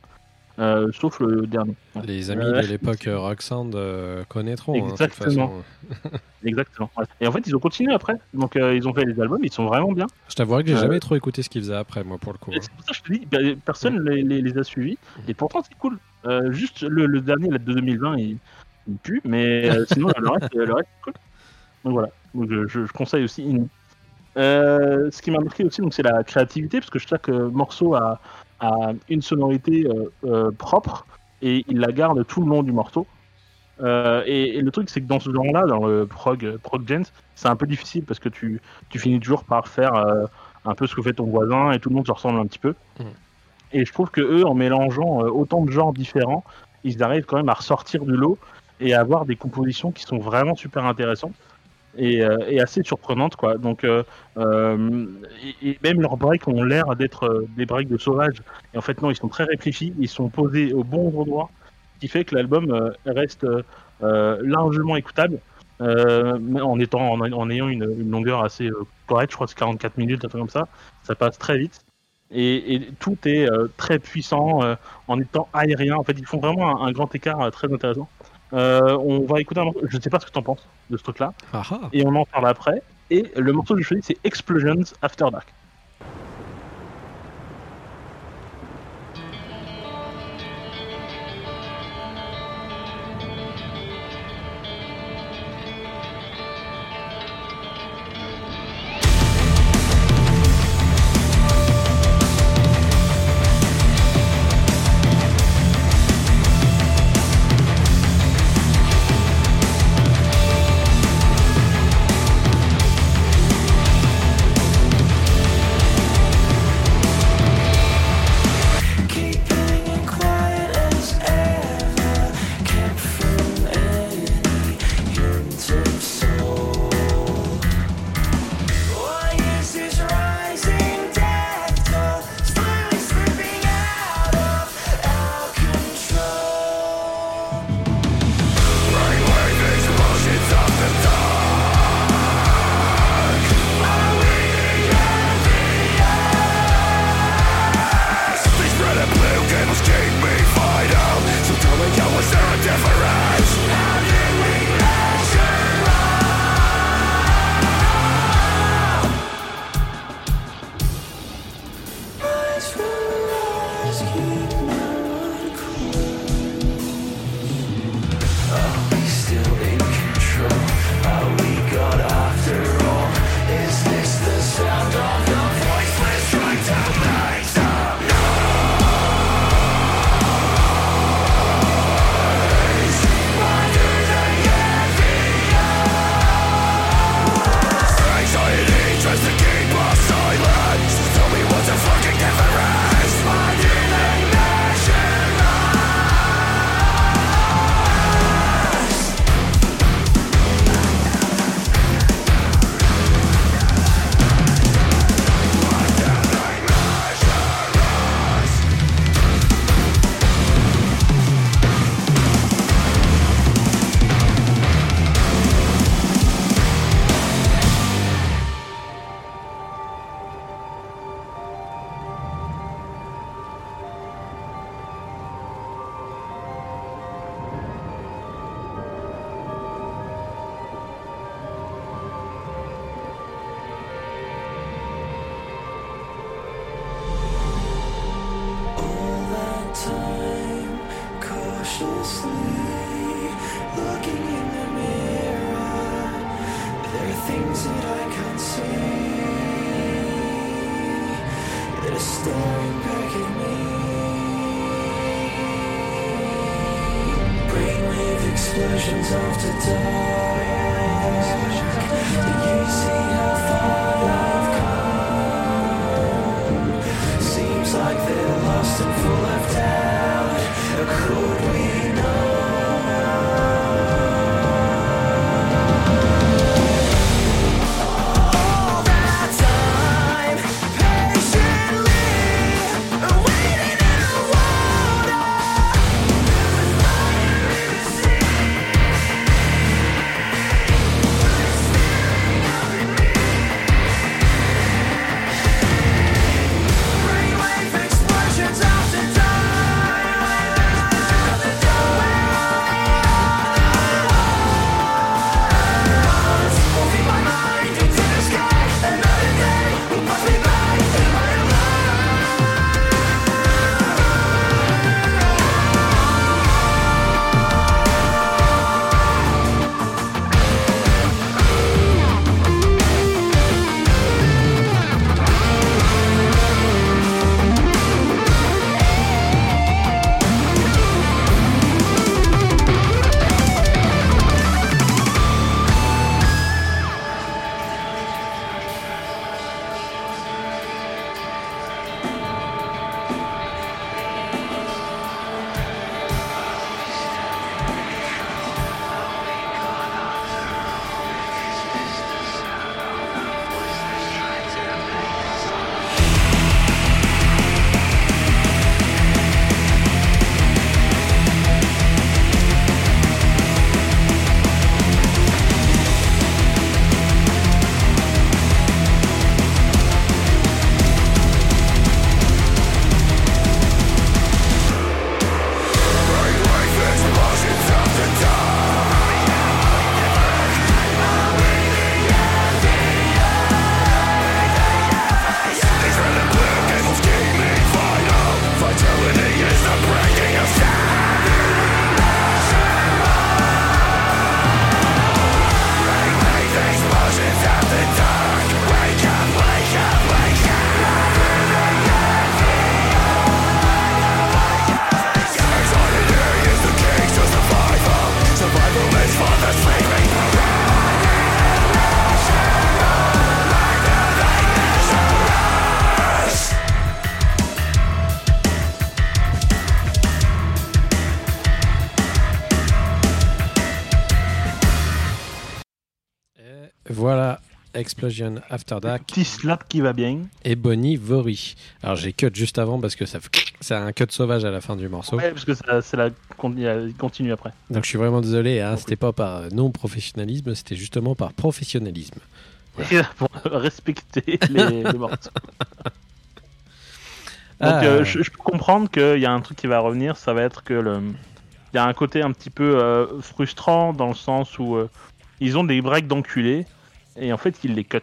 Euh, sauf le dernier.
Les amis
Euh,
de l'époque euh, Rock Sound euh, connaîtront. hein, de toute
Exactement.
façon.
Exactement. ouais. Et en fait, ils ont continué après. Donc, euh, ils ont fait les albums, ils sont vraiment bien.
Je t'avouerai que j'ai
Euh,
jamais trop écouté ce qu'ils faisaient après, moi, pour le coup. Hein.
C'est pour ça que je te dis, pe- personne les, les- les a suivis. Et pourtant, c'est cool. Euh, juste le, le dernier, là, de 2020, il, il pue. Mais euh, [laughs] sinon, le reste, le reste, c'est cool. Donc voilà. Donc, je, je- je conseille aussi. Euh, ce qui m'a marqué aussi, donc, c'est la créativité, parce que chaque euh, morceau a, a une sonorité euh, euh, propre et il la garde tout le long du morceau. Euh, et, et le truc, c'est que dans ce genre-là, dans le prog, prog gens, c'est un peu difficile parce que tu, tu finis toujours par faire euh, un peu ce que fait ton voisin et tout le monde se ressemble un petit peu.
Mhm.
Et je trouve que eux, en mélangeant euh, autant de genres différents, ils arrivent quand même à ressortir du lot et à avoir des compositions qui sont vraiment super intéressantes et, euh, et assez surprenantes quoi. Donc euh, euh, et, même leurs breaks ont l'air d'être des breaks de sauvages. Et en fait non, ils sont très réfléchis, ils sont posés au bon endroit, ce qui fait que l'album reste largement écoutable. En étant en, ayant une, longueur assez correcte, je crois que c'est 44 minutes, un truc comme ça, ça passe très vite. Et, tout est très puissant en étant aérien. En fait, ils font vraiment un, grand écart très intéressant. Euh, on va écouter un morceau. Je sais pas ce que tu en penses de ce truc-là,
Ah ah
et on en parle après. Et le morceau que je choisis, c'est Explosions After Dark.
Explosion After Dark
Petit slap qui va bien.
et Bonnie Vori. Alors j'ai cut juste avant parce que ça fait- c'est un cut sauvage à la fin du morceau.
Ouais, parce que ça- c'est la continue après.
Donc je suis vraiment désolé, hein, c'était pas par non-professionnalisme, c'était justement par professionnalisme.
Pour [laughs] respecter les, les [laughs] morceaux. Donc
Ah.
euh, je, je peux comprendre qu'il y a un truc qui va revenir, ça va être que le il y a un côté un petit peu euh, frustrant dans le sens où euh, ils ont des breaks d'enculés et en fait ils les cut.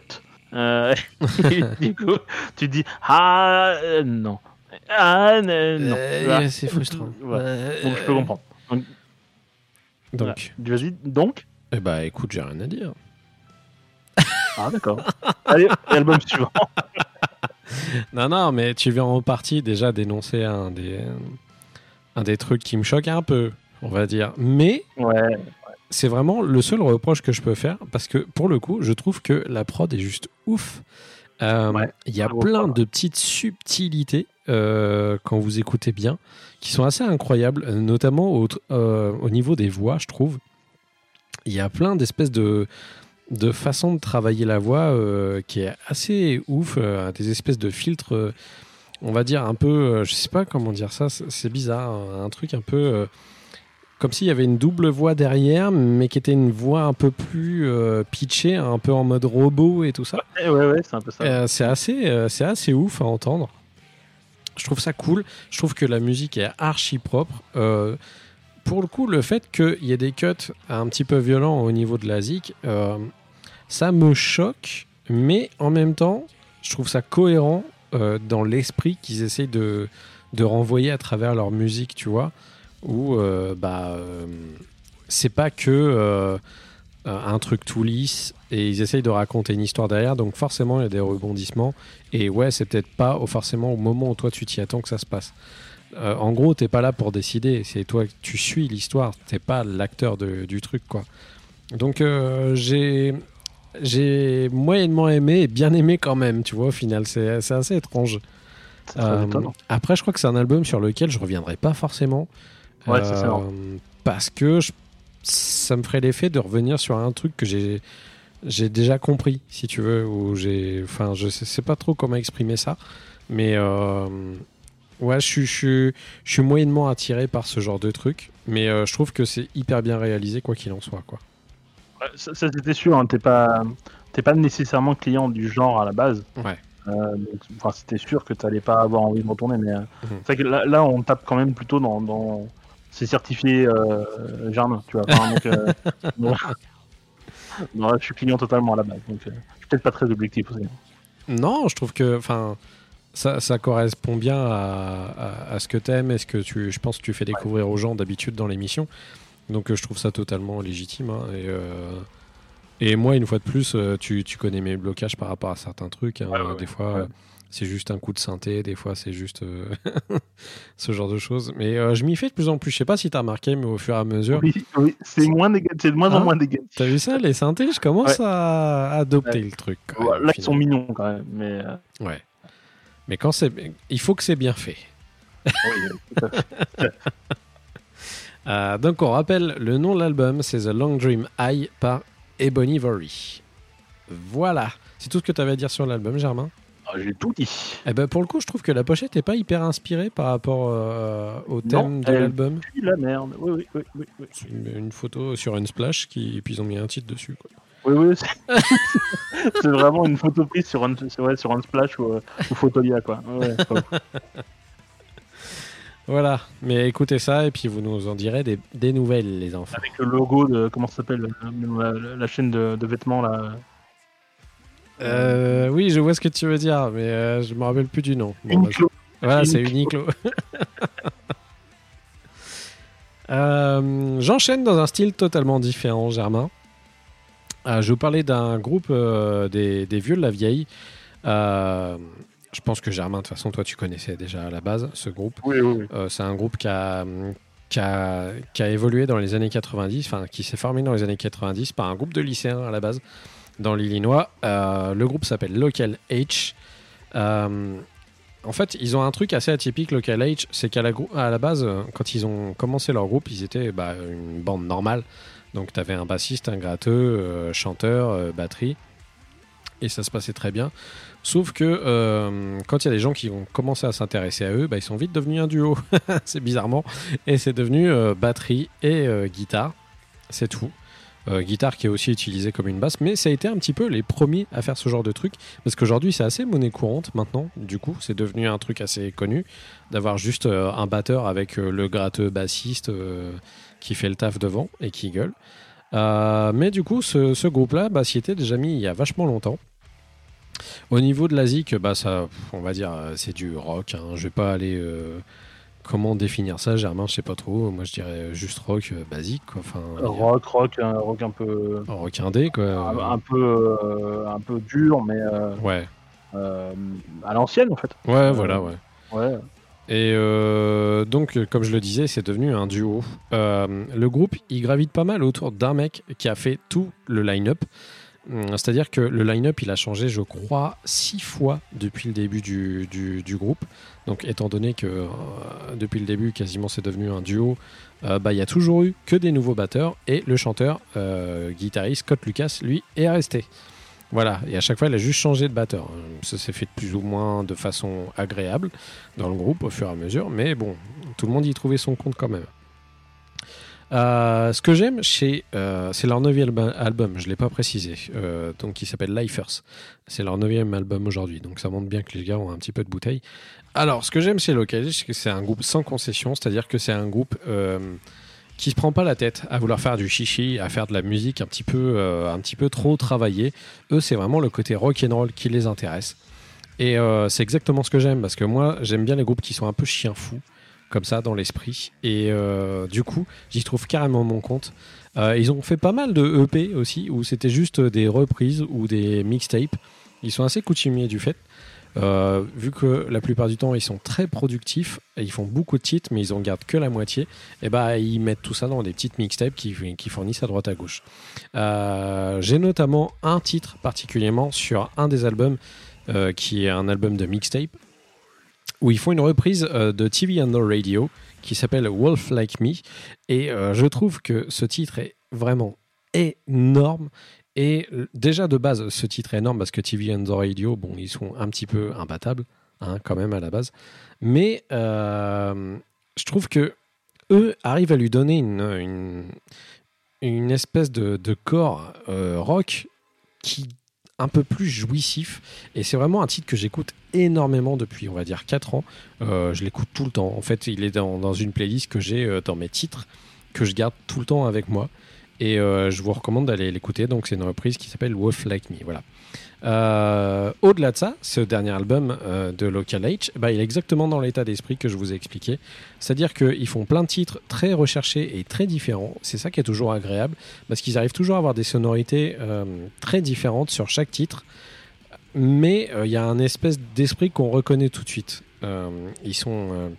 Euh, [laughs] du coup, tu dis ah euh, non. Ah euh, non.
C'est frustrant. [laughs]
Donc je peux comprendre.
Donc,
Voilà. Vas-y, donc.
eh bah écoute, j'ai rien à dire. [laughs]
Ah d'accord. Allez, album suivant.
Non, non, mais tu viens en partie déjà dénoncer un des, un des trucs qui me choque un peu, on va dire. Mais
Ouais.
C'est vraiment le seul reproche que je peux faire parce que pour le coup, je trouve que la prod est juste ouf. Euh,
Ouais,
Il y a
vaut
plein de petites subtilités euh, quand vous écoutez bien qui sont assez incroyables, notamment au, euh, au niveau des voix, je trouve. Il y a plein d'espèces de, de façons de travailler la voix qui est assez ouf, des espèces de filtres, on va dire un peu, je sais pas comment dire ça, c'est bizarre, un, truc un peu comme s'il y avait une double voix derrière, mais qui était une voix un peu plus euh, pitchée, un peu en mode robot et tout ça.
Ouais, ouais, c'est un peu ça.
Euh, c'est assez, euh, c'est assez ouf à entendre. Je trouve ça cool. Je trouve que la musique est archi propre. Pour le coup, le fait qu'il y ait des cuts un petit peu violents au niveau de la zik, ça me choque, mais en même temps, je trouve ça cohérent dans l'esprit qu'ils essayent de, de renvoyer à travers leur musique, tu vois, où euh, bah, euh, c'est pas que euh, un truc tout lisse et ils essayent de raconter une histoire derrière, donc forcément il y a des rebondissements. Et ouais, c'est peut-être pas forcément au moment où toi tu t'y attends que ça se passe. Euh, en gros, t'es pas là pour décider, c'est toi tu suis l'histoire, t'es pas l'acteur du truc quoi. Donc euh, j'ai j'ai moyennement aimé et bien aimé quand même, tu vois, au final, c'est assez étrange. Euh, après, je crois que c'est un album sur lequel je reviendrai pas forcément.
Ouais, ça, marrant.
Parce que je- ça me ferait l'effet de revenir sur un truc que j'ai j'ai déjà compris, si tu veux, ou j'ai, enfin, je sais, sais pas trop comment exprimer ça, mais euh, ouais, je suis, je suis, je suis moyennement attiré par ce genre de truc, mais euh, je trouve que c'est hyper bien réalisé quoi qu'il en soit, quoi.
Ça, ça, c'était sûr, hein, t'es pas, t'es pas nécessairement client du genre à la base.
Ouais.
Euh, donc, enfin, c'était sûr que t'allais pas avoir envie de retourner, mais euh,
Mhm.
c'est vrai que là, là, on tape quand même plutôt dans, dans... c'est certifié euh, Germain, tu vois. Enfin, donc, euh, [laughs] là, je suis client totalement à la base, donc euh, je suis peut-être pas très objectif aussi.
Non, je trouve que, enfin, ça, ça correspond bien à, à- à ce que t'aimes et ce que tu, je pense, que tu fais découvrir aux gens d'habitude dans l'émission. Donc, euh, je trouve ça totalement légitime. hein, et, euh, et moi, une fois de plus, tu, tu connais mes blocages par rapport à certains trucs. hein.
Ouais, ouais,
des
ouais.
fois,
Ouais.
C'est juste un coup de synthé. Des fois, c'est juste euh, [laughs] ce genre de choses. Mais euh, je m'y fais de plus en plus. Je sais pas si t'as remarqué, mais au fur et à mesure,
Oui, oui, c'est moins de moins
Hein
en moins négatif.
t'as vu ça, les synthés, je commence à adopter le truc. quand même,
Là, ils sont mignons quand même, mais euh,
Ouais. Mais quand c'est, il faut que c'est bien fait.
oui. [laughs]
Euh, donc on rappelle le nom de l'album, c'est The Long Dream High par Ebony Vory. Voilà, c'est tout ce que tu avais à dire sur l'album, Germain?
Ah, j'ai tout dit.
Eh ben pour le coup, je trouve que la pochette n'est pas hyper inspirée par rapport euh, au thème
Non,
de l'album.
La merde. Oui, oui, oui, oui. oui.
C'est une, une photo sur une splash qui, et puis ils ont mis un titre dessus. Quoi.
Oui, oui, c'est [laughs] vraiment une photo prise sur un, c'est vrai, sur un splash ou, euh, ou Photolia, quoi. Ouais. [laughs]
Voilà, mais écoutez ça et puis vous nous en direz des, des nouvelles, les enfants.
Avec le logo de, comment ça s'appelle, la, la chaîne de, de vêtements, là.
Euh, oui, je vois ce que tu veux dire, mais euh, je me rappelle plus du nom. Bon, bah. Voilà, c'est
Uniqlo. [laughs]
Euh, J'enchaîne dans un style totalement différent, Germain. Euh, je vous parlais d'un groupe des, des vieux de la vieille. Je pense que Germain, de toute façon, toi, tu connaissais déjà à la base ce groupe.
Oui, oui, oui.
C'est un groupe qui a, qui, a, qui a évolué dans les années 90, enfin, qui s'est formé dans les années 90 par un groupe de lycéens à la base dans l'Illinois. Euh, le groupe s'appelle Local H. Euh, en fait, ils ont un truc assez atypique, Local H, c'est qu'à la, à la base, quand ils ont commencé leur groupe, ils étaient bah, une bande normale. Donc, tu avais un bassiste, un gratteux, euh, chanteur, batterie. Et ça se passait très bien. Sauf que quand il y a des gens qui ont commencé à s'intéresser à eux, bah, ils sont vite devenus un duo. [laughs] c'est bizarrement. Et c'est devenu batterie et guitare. C'est tout. Euh, guitare qui est aussi utilisée comme une basse, mais ça a été un petit peu les premiers à faire ce genre de truc, parce qu'aujourd'hui c'est assez monnaie courante maintenant, du coup c'est devenu un truc assez connu, d'avoir juste euh, un batteur avec euh, le gratteux bassiste qui fait le taf devant et qui gueule. Mais du coup ce, groupe-là bah, s'y était déjà mis il y a vachement longtemps. Au niveau de la zik, bah ça, on va dire, c'est du rock. Hein. Je vais pas aller. Comment définir ça, Germain Je sais pas trop. Moi, je dirais juste rock euh, basique, quoi. Enfin,
Rock, rock, un rock un peu,
rock indé, quoi.
un, un peu, euh, un peu dur, mais euh,
Ouais,
euh, à l'ancienne en fait.
ouais, voilà, ouais.
Ouais.
Et donc, comme je le disais, c'est devenu un duo. Le groupe, il gravite pas mal autour d'un mec qui a fait tout le line-up. Hum, C'est-à-dire que le line-up, il a changé, je crois, six fois depuis le début du groupe. Donc, étant donné que euh, depuis le début, quasiment, c'est devenu un duo, euh, bah, il y a toujours eu que des nouveaux batteurs. Et le chanteur, euh, guitariste Scott Lucas, lui, est resté. Voilà, et à chaque fois, il a juste changé de batteur. Ça s'est fait de plus ou moins de façon agréable dans le groupe au fur et à mesure, mais bon, tout le monde y trouvait son compte quand même. Euh, ce que j'aime, euh, c'est leur neuvième album, je ne l'ai pas précisé, euh, donc qui s'appelle Lifers. C'est leur neuvième album aujourd'hui, donc ça montre bien que les gars ont un petit peu de bouteille. Alors, ce que j'aime chez Local, c'est que c'est un groupe sans concession, c'est-à-dire que c'est un groupe euh, qui se prend pas la tête à vouloir faire du chichi, à faire de la musique un petit peu, un petit peu trop travaillée. Eux, c'est vraiment le côté rock and roll qui les intéresse. Et c'est exactement ce que j'aime, parce que moi, j'aime bien les groupes qui sont un peu chiens fous, comme ça, dans l'esprit. Et euh, du coup, j'y trouve carrément mon compte. Euh, ils ont fait pas mal de EP aussi, où c'était juste des reprises ou des mixtapes. Ils sont assez coutumiers du fait. Euh, vu que la plupart du temps ils sont très productifs et ils font beaucoup de titres mais ils en gardent que la moitié et bah ils mettent tout ça dans des petites mixtapes qui, qui fournissent à droite à gauche j'ai notamment un titre particulièrement sur un des albums qui est un album de mixtape où ils font une reprise euh, de TV on the Radio qui s'appelle Wolf Like Me. Et euh, je trouve que ce titre est vraiment énorme. Et euh, déjà de base ce titre est énorme parce que TV on the Radio bon ils sont un petit peu imbattables hein, quand même à la base. Mais je trouve que eux arrivent à lui donner une, une, espèce de, corps rock qui un peu plus jouissif. Et c'est vraiment un titre que j'écoute énormément depuis on va dire 4 ans. Euh, je l'écoute tout le temps. En fait il est dans, une playlist que j'ai euh, dans mes titres que je garde tout le temps avec moi et euh, je vous recommande d'aller l'écouter. Donc c'est une reprise qui s'appelle Wolf Like Me. Voilà. Euh, au-delà de ça ce dernier album euh, de Local H bah, il est exactement dans l'état d'esprit que je vous ai expliqué. C'est-à-dire qu'ils font plein de titres très recherchés et très différents. C'est ça qui est toujours agréable parce qu'ils arrivent toujours à avoir des sonorités très différentes sur chaque titre. Mais il y a un espèce d'esprit qu'on reconnaît tout de suite. Ils, sont,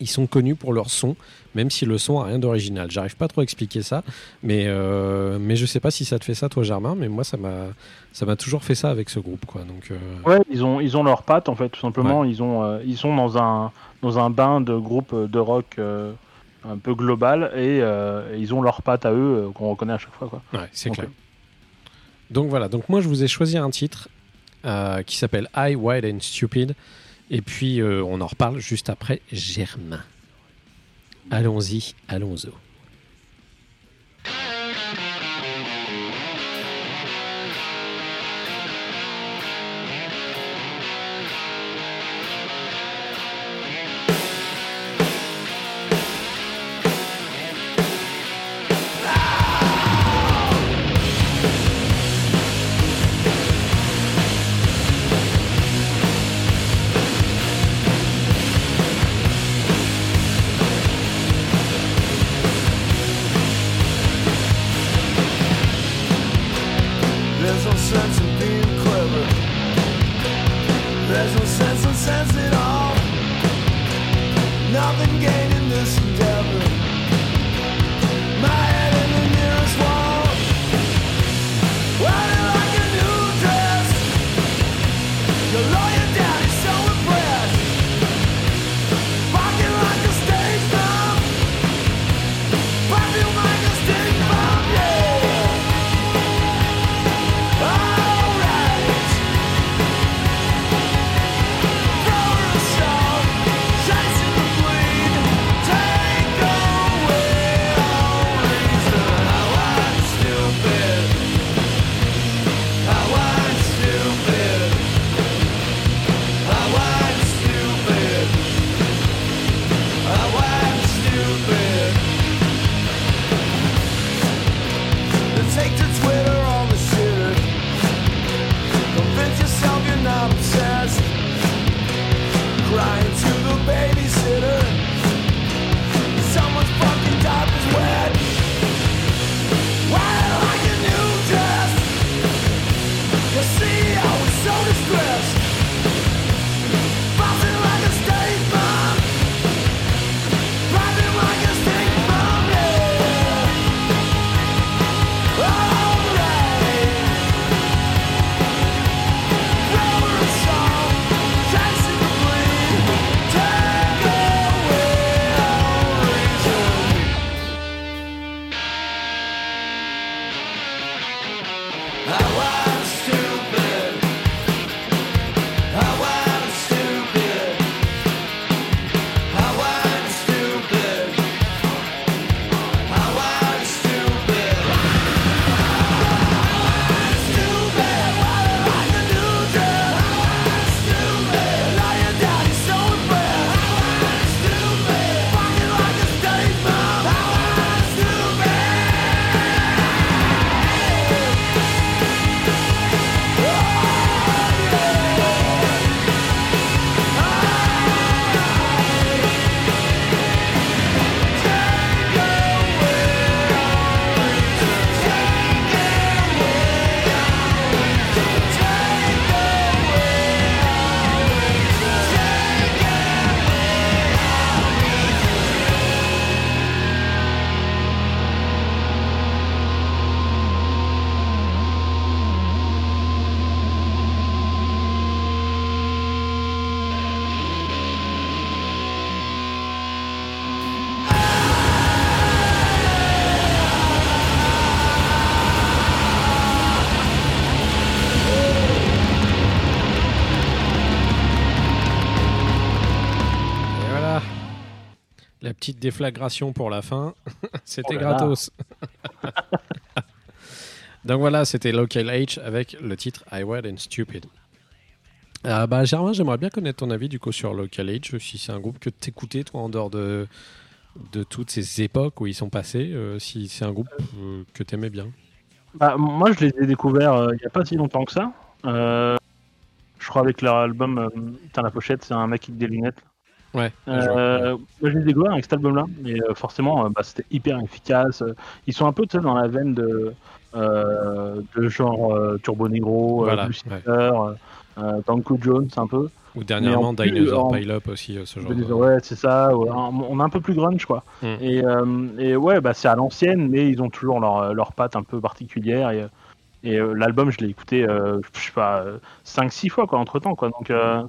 ils sont connus pour leur son, même si le son a rien d'original. J'arrive pas trop à expliquer ça, mais, euh, mais je sais pas si ça te fait ça, toi, Germain, mais moi, ça m'a ça m'a toujours fait ça avec ce groupe. Quoi. Donc, euh,
Ouais, ils ont, ils ont leurs pattes en fait, tout simplement. Ils, ont, euh, ils sont dans un, dans un bain de groupe de rock euh, un peu global et, ils ont leurs pattes à eux qu'on reconnaît à chaque fois. Quoi.
ouais, c'est clair. Donc voilà, donc moi, je vous ai choisi un titre qui s'appelle I, Wild and Stupid, et puis euh, on en reparle juste après Germain. Allons-y, allons-y. Déflagration pour la fin. [laughs] c'était
Oh
gratos. [laughs] Donc voilà, c'était Local H avec le titre I Wild and Stupid. Euh, bah, Germain, j'aimerais bien connaître ton avis du coup sur Local H, si c'est un groupe que t'écoutais toi en dehors de, de toutes ces époques où ils sont passés, euh, si c'est un groupe euh, que t'aimais bien.
Bah, moi, je les ai découverts euh, il n'y a pas si longtemps que ça. Euh, je crois avec leur album, euh, putain, la pochette, c'est un mec avec des lunettes.
Ouais.
Euh, moi, je les ai découverts avec cet album-là, et euh, forcément, euh, bah, c'était hyper efficace. Euh, Ils sont un peu dans la veine de, de genre Turbo Negro,
Voilà,
Lucifer,
ouais.
Jones, un peu.
Ou dernièrement
mais
Dinosaur Pile Up aussi, ce genre de...
Ouais, c'est ça. ouais, on est un peu plus grunge, quoi.
Mm.
Et, et ouais, bah, c'est à l'ancienne, mais ils ont toujours leur, leur patte un peu particulière. Et, et euh, l'album, je l'ai écouté, euh, je sais pas, 5-6 fois, quoi, entre temps, quoi. Donc, euh,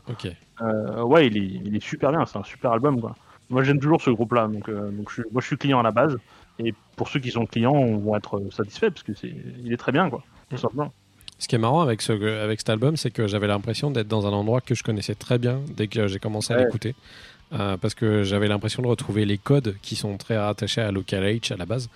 euh, ouais, il est, il est super bien. C'est un super album, quoi. Moi, j'aime toujours ce groupe-là. Donc, euh, donc je, suis- moi, je suis client à la base. Et pour ceux qui sont clients, on vont être euh, satisfaits parce que c'est, il est très bien, quoi. Tout
Mm.
simplement.
Ce qui est marrant avec, ce, avec cet album, c'est que j'avais l'impression d'être dans un endroit que je connaissais très bien dès que j'ai commencé à
Ouais.
l'écouter. Euh, parce que j'avais l'impression de retrouver les codes qui sont très rattachés à Local H à la base.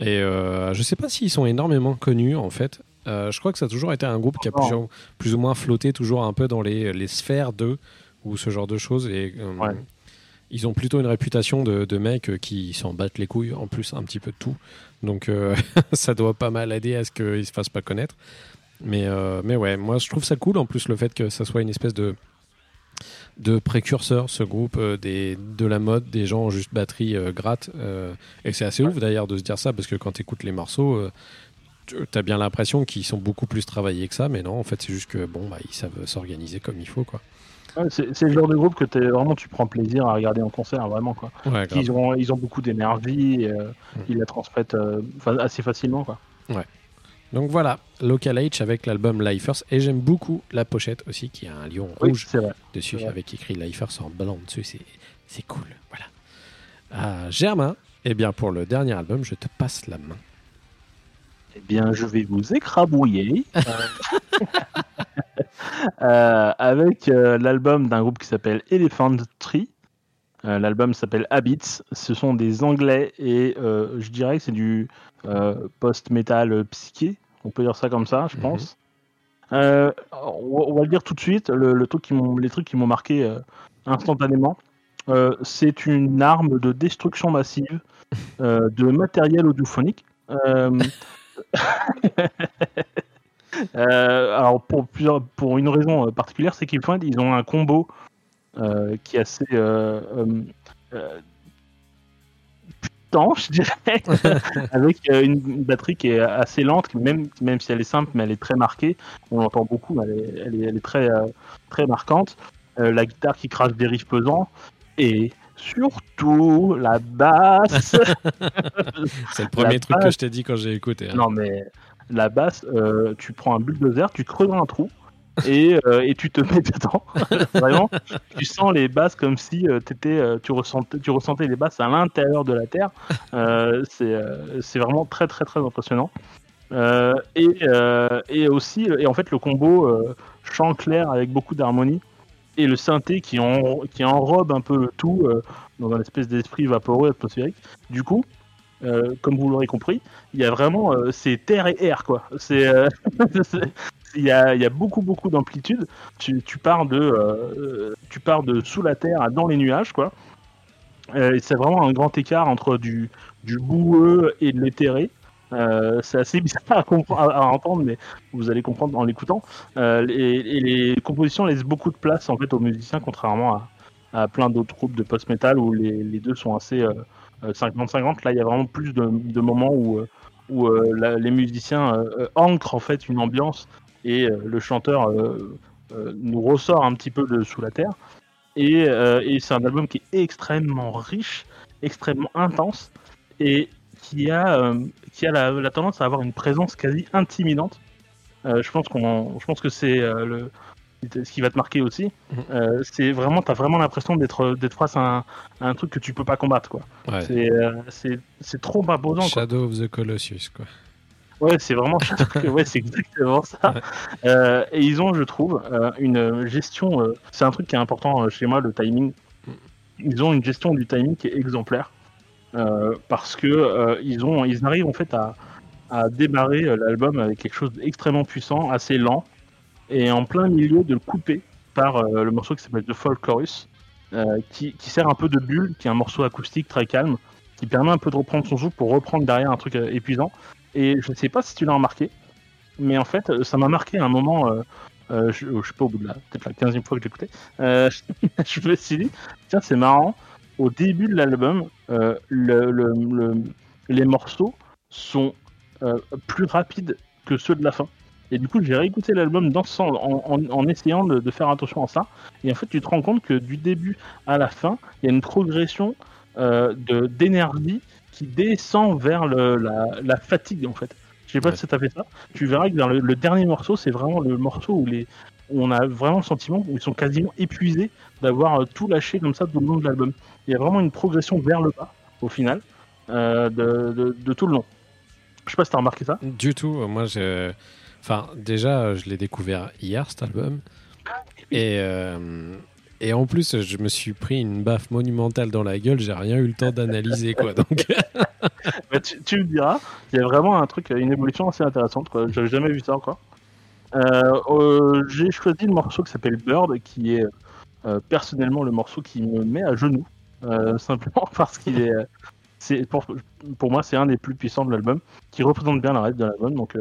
Et euh, je sais pas s'ils sont énormément connus en fait. Euh, je crois que ça a toujours été un groupe qui a
Non.
plus, plus ou moins flotté toujours un peu dans les, les sphères d'eux ou ce genre de choses. Et euh,
Ouais.
ils ont plutôt une réputation de, de mecs euh, qui s'en battent les couilles, en plus un petit peu de tout. Donc [laughs] ça doit pas mal aider à ce qu'ils se fassent pas connaître. Mais, mais ouais, moi je trouve ça cool en plus le fait que ça soit une espèce de, de précurseur, ce groupe euh, des, de la mode, des gens en juste batterie euh, gratte. euh, et c'est assez ouf d'ailleurs de se dire ça parce que quand tu écoutes les morceaux, euh, tu as bien l'impression qu'ils sont beaucoup plus travaillés que ça. Mais non, en fait, c'est juste que bon, bah, ils savent s'organiser comme il faut. Quoi.
Ouais, c'est, le genre de groupe que t'es, vraiment tu prends plaisir à regarder en concert, vraiment, quoi.
Ouais.
Ils ont, ils ont beaucoup d'énergie, et, euh,
Mm.
ils la transmettent assez facilement. Quoi.
Donc voilà, Local H avec l'album Lifers. Et j'aime beaucoup la pochette aussi qui a un lion
Oui,
rouge dessus avec écrit Lifers en blanc dessus. C'est, cool. Voilà. Ah, Germain, eh bien pour le dernier album, je te passe la main.
Eh bien, je vais vous écrabouiller euh, [laughs] euh, avec euh, l'album d'un groupe qui s'appelle Elephant Tree. Euh, l'album s'appelle Habits. Ce sont des Anglais et euh, je dirais que c'est du euh, post-metal euh, psyché. On peut dire ça comme ça, je
Mhm.
pense. Euh, on va le dire tout de suite. Le, le truc qui les trucs qui m'ont marqué euh, instantanément, euh, c'est une arme de destruction massive de matériel audiophonique. [laughs] Alors pour plusieurs, pour une raison particulière, c'est qu'ils ils ont un combo qui est assez je dirais, [laughs] avec euh, une, batterie qui est assez lente, même même si elle est simple, mais elle est très marquée. On l'entend beaucoup, elle est, elle est, elle est très euh, très marquante. Euh, la guitare qui crache des riffs pesants et surtout la basse. [laughs]
C'est le premier
La
truc que je t'ai dit quand j'ai écouté. hein.
Non, mais la basse, euh, tu prends un bulldozer, tu creuses un trou et, euh, et tu te mets dedans. [laughs] Vraiment, tu sens les basses comme si euh, t'étais, euh, tu, ressentais, tu ressentais les basses à l'intérieur de la terre. Euh, c'est vraiment très, très, très impressionnant. Et, et aussi, et en fait, le combo chant clair avec beaucoup d'harmonie et le synthé qui, en, qui enrobe un peu le tout dans un espèce d'esprit vaporeux atmosphérique. Du coup, comme vous l'aurez compris, il y a vraiment euh, c'est terre et air quoi. C'est- [laughs] il y a, beaucoup beaucoup d'amplitude. Tu, pars de euh, tu pars de sous la terre à dans les nuages quoi. Euh, c'est vraiment un grand écart entre du du boueux et de l'éthéré. Euh, c'est assez bizarre à, entendre, mais vous allez comprendre en l'écoutant. Euh, et, les compositions laissent beaucoup de place en fait aux musiciens, contrairement à, à plein d'autres groupes de post-metal où les, deux sont assez euh, euh, 50-50. Là, il y a vraiment plus de, moments où, euh, où euh, les musiciens euh, euh, ancrent en fait une ambiance et euh, le chanteur euh, euh, nous ressort un petit peu de sous la terre. Et, et c'est un album qui est extrêmement riche, extrêmement intense et qui a, qui a la, la tendance à avoir une présence quasi intimidante. Je pense qu'on, je pense que c'est le ce qui va te marquer aussi.
Mhm.
Euh, c'est vraiment, t'as vraiment l'impression d'être d'être face à un, à un truc que tu peux pas combattre quoi.
Ouais.
C'est euh, trop imposant quoi.
Shadow of the Colossus, quoi.
Ouais, c'est vraiment [laughs] ouais, c'est exactement ça. Euh, et ils ont, je trouve, euh, une gestion. euh, c'est un truc qui est important chez moi, le timing. ils ont une gestion du timing qui est exemplaire euh, parce que ils ont, ils arrivent en fait à, à démarrer l'album avec quelque chose d'extrêmement puissant, assez lent, et en plein milieu de le couper par le morceau qui s'appelle The Folk Chorus, euh, qui, qui sert un peu de bulle, qui est un morceau acoustique très calme, qui permet un peu de reprendre son souffle pour reprendre derrière un truc épuisant. Et je sais pas si tu l'as remarqué, mais en fait, euh, ça m'a marqué à un moment. euh, euh, je, je sais pas, au bout de la peut-être la 15e fois que j'écoutais, euh, [laughs] je me suis dit, tiens, c'est marrant. Au début de l'album, le, le- le- les morceaux sont plus rapides que ceux de la fin. Et du coup, j'ai réécouté l'album dans ce en, essayant de, faire attention à ça. Et en fait, tu te rends compte que du début à la fin, il y a une progression d'énergie qui descend vers le- la, la fatigue, en fait. Je sais pas
Ouais.
si ça t'a fait ça. Tu verras que dans le, le dernier morceau, c'est vraiment le morceau où, les, où on a vraiment le sentiment où ils sont quasiment épuisés d'avoir euh, tout lâché comme ça tout le long de l'album. Il y a vraiment une progression vers le bas, au final, euh, de, de- de tout le long. Je sais pas si t'as remarqué ça.
Du tout. euh, Moi, je... Enfin, déjà, je l'ai découvert hier, cet album. Et, euh, et en plus, je me suis pris une baffe monumentale dans la gueule. J'ai rien eu le temps d'analyser, quoi. Donc, [laughs]
Bah, tu, tu me diras, il y a vraiment un truc, une évolution assez intéressante. J'avais jamais vu ça encore. Euh, euh, J'ai choisi le morceau qui s'appelle Bird, qui est euh, personnellement le morceau qui me met à genoux, [laughs] simplement parce qu'il est, pour, moi, c'est un des plus puissants de l'album, qui représente bien la reste de l'album. Donc,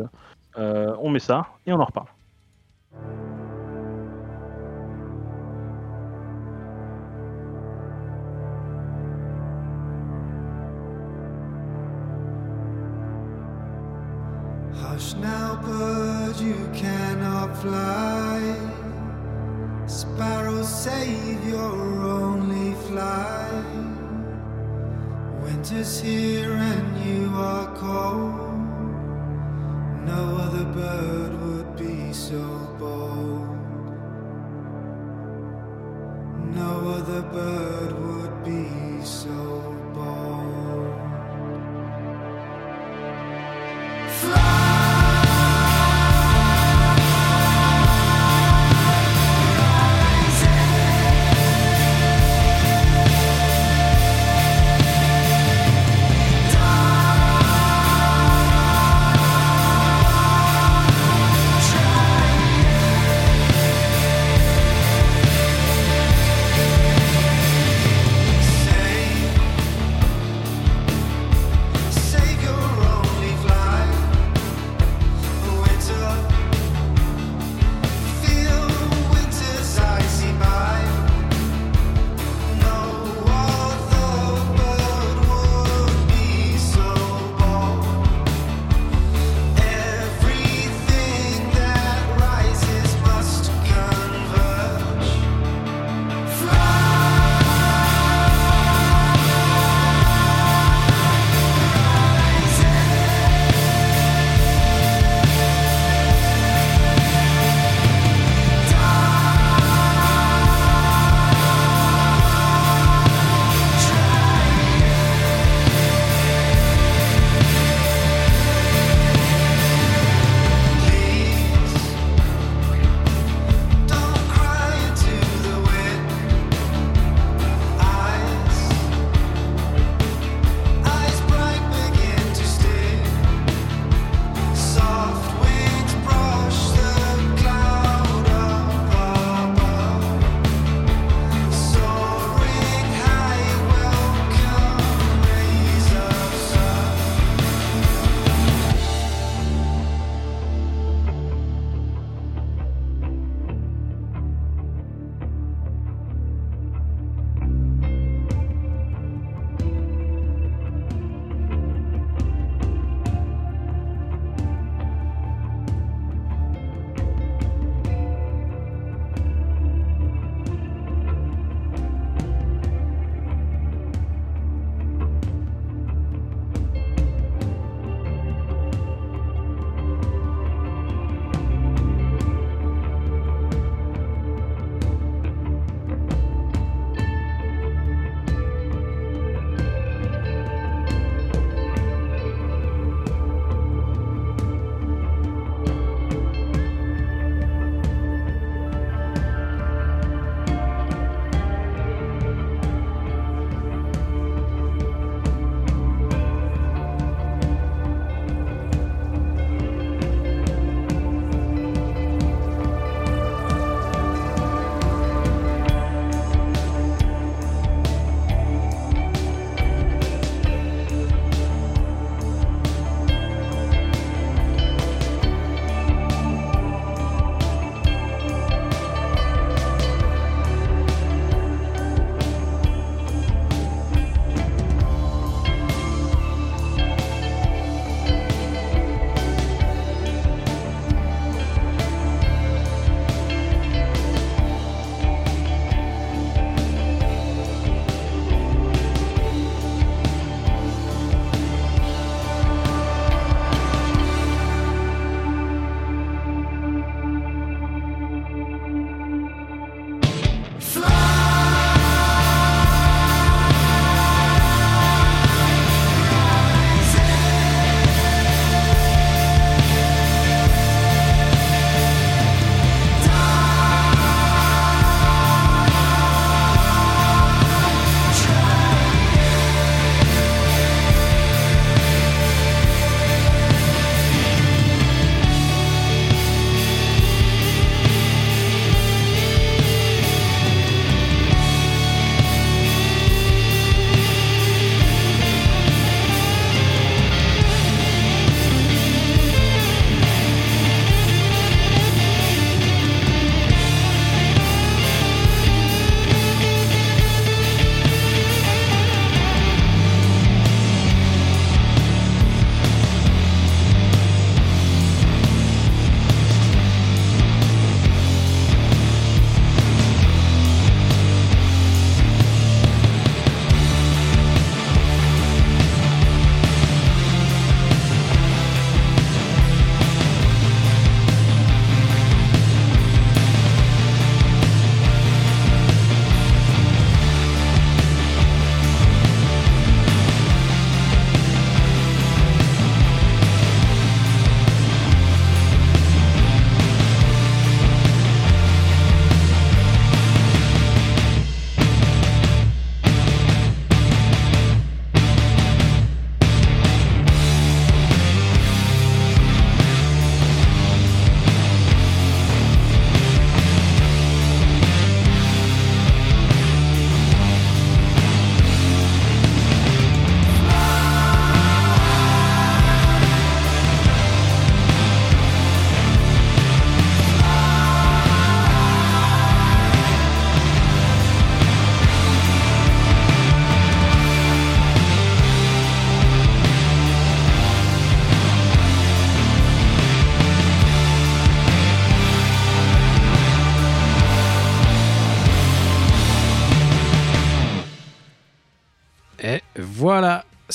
on met ça et on en reparle.
Hush now, bird, you cannot fly. Sparrow, save your only fly. Winter's here and you are cold. No other bird would be so bold. No other bird would be so bold.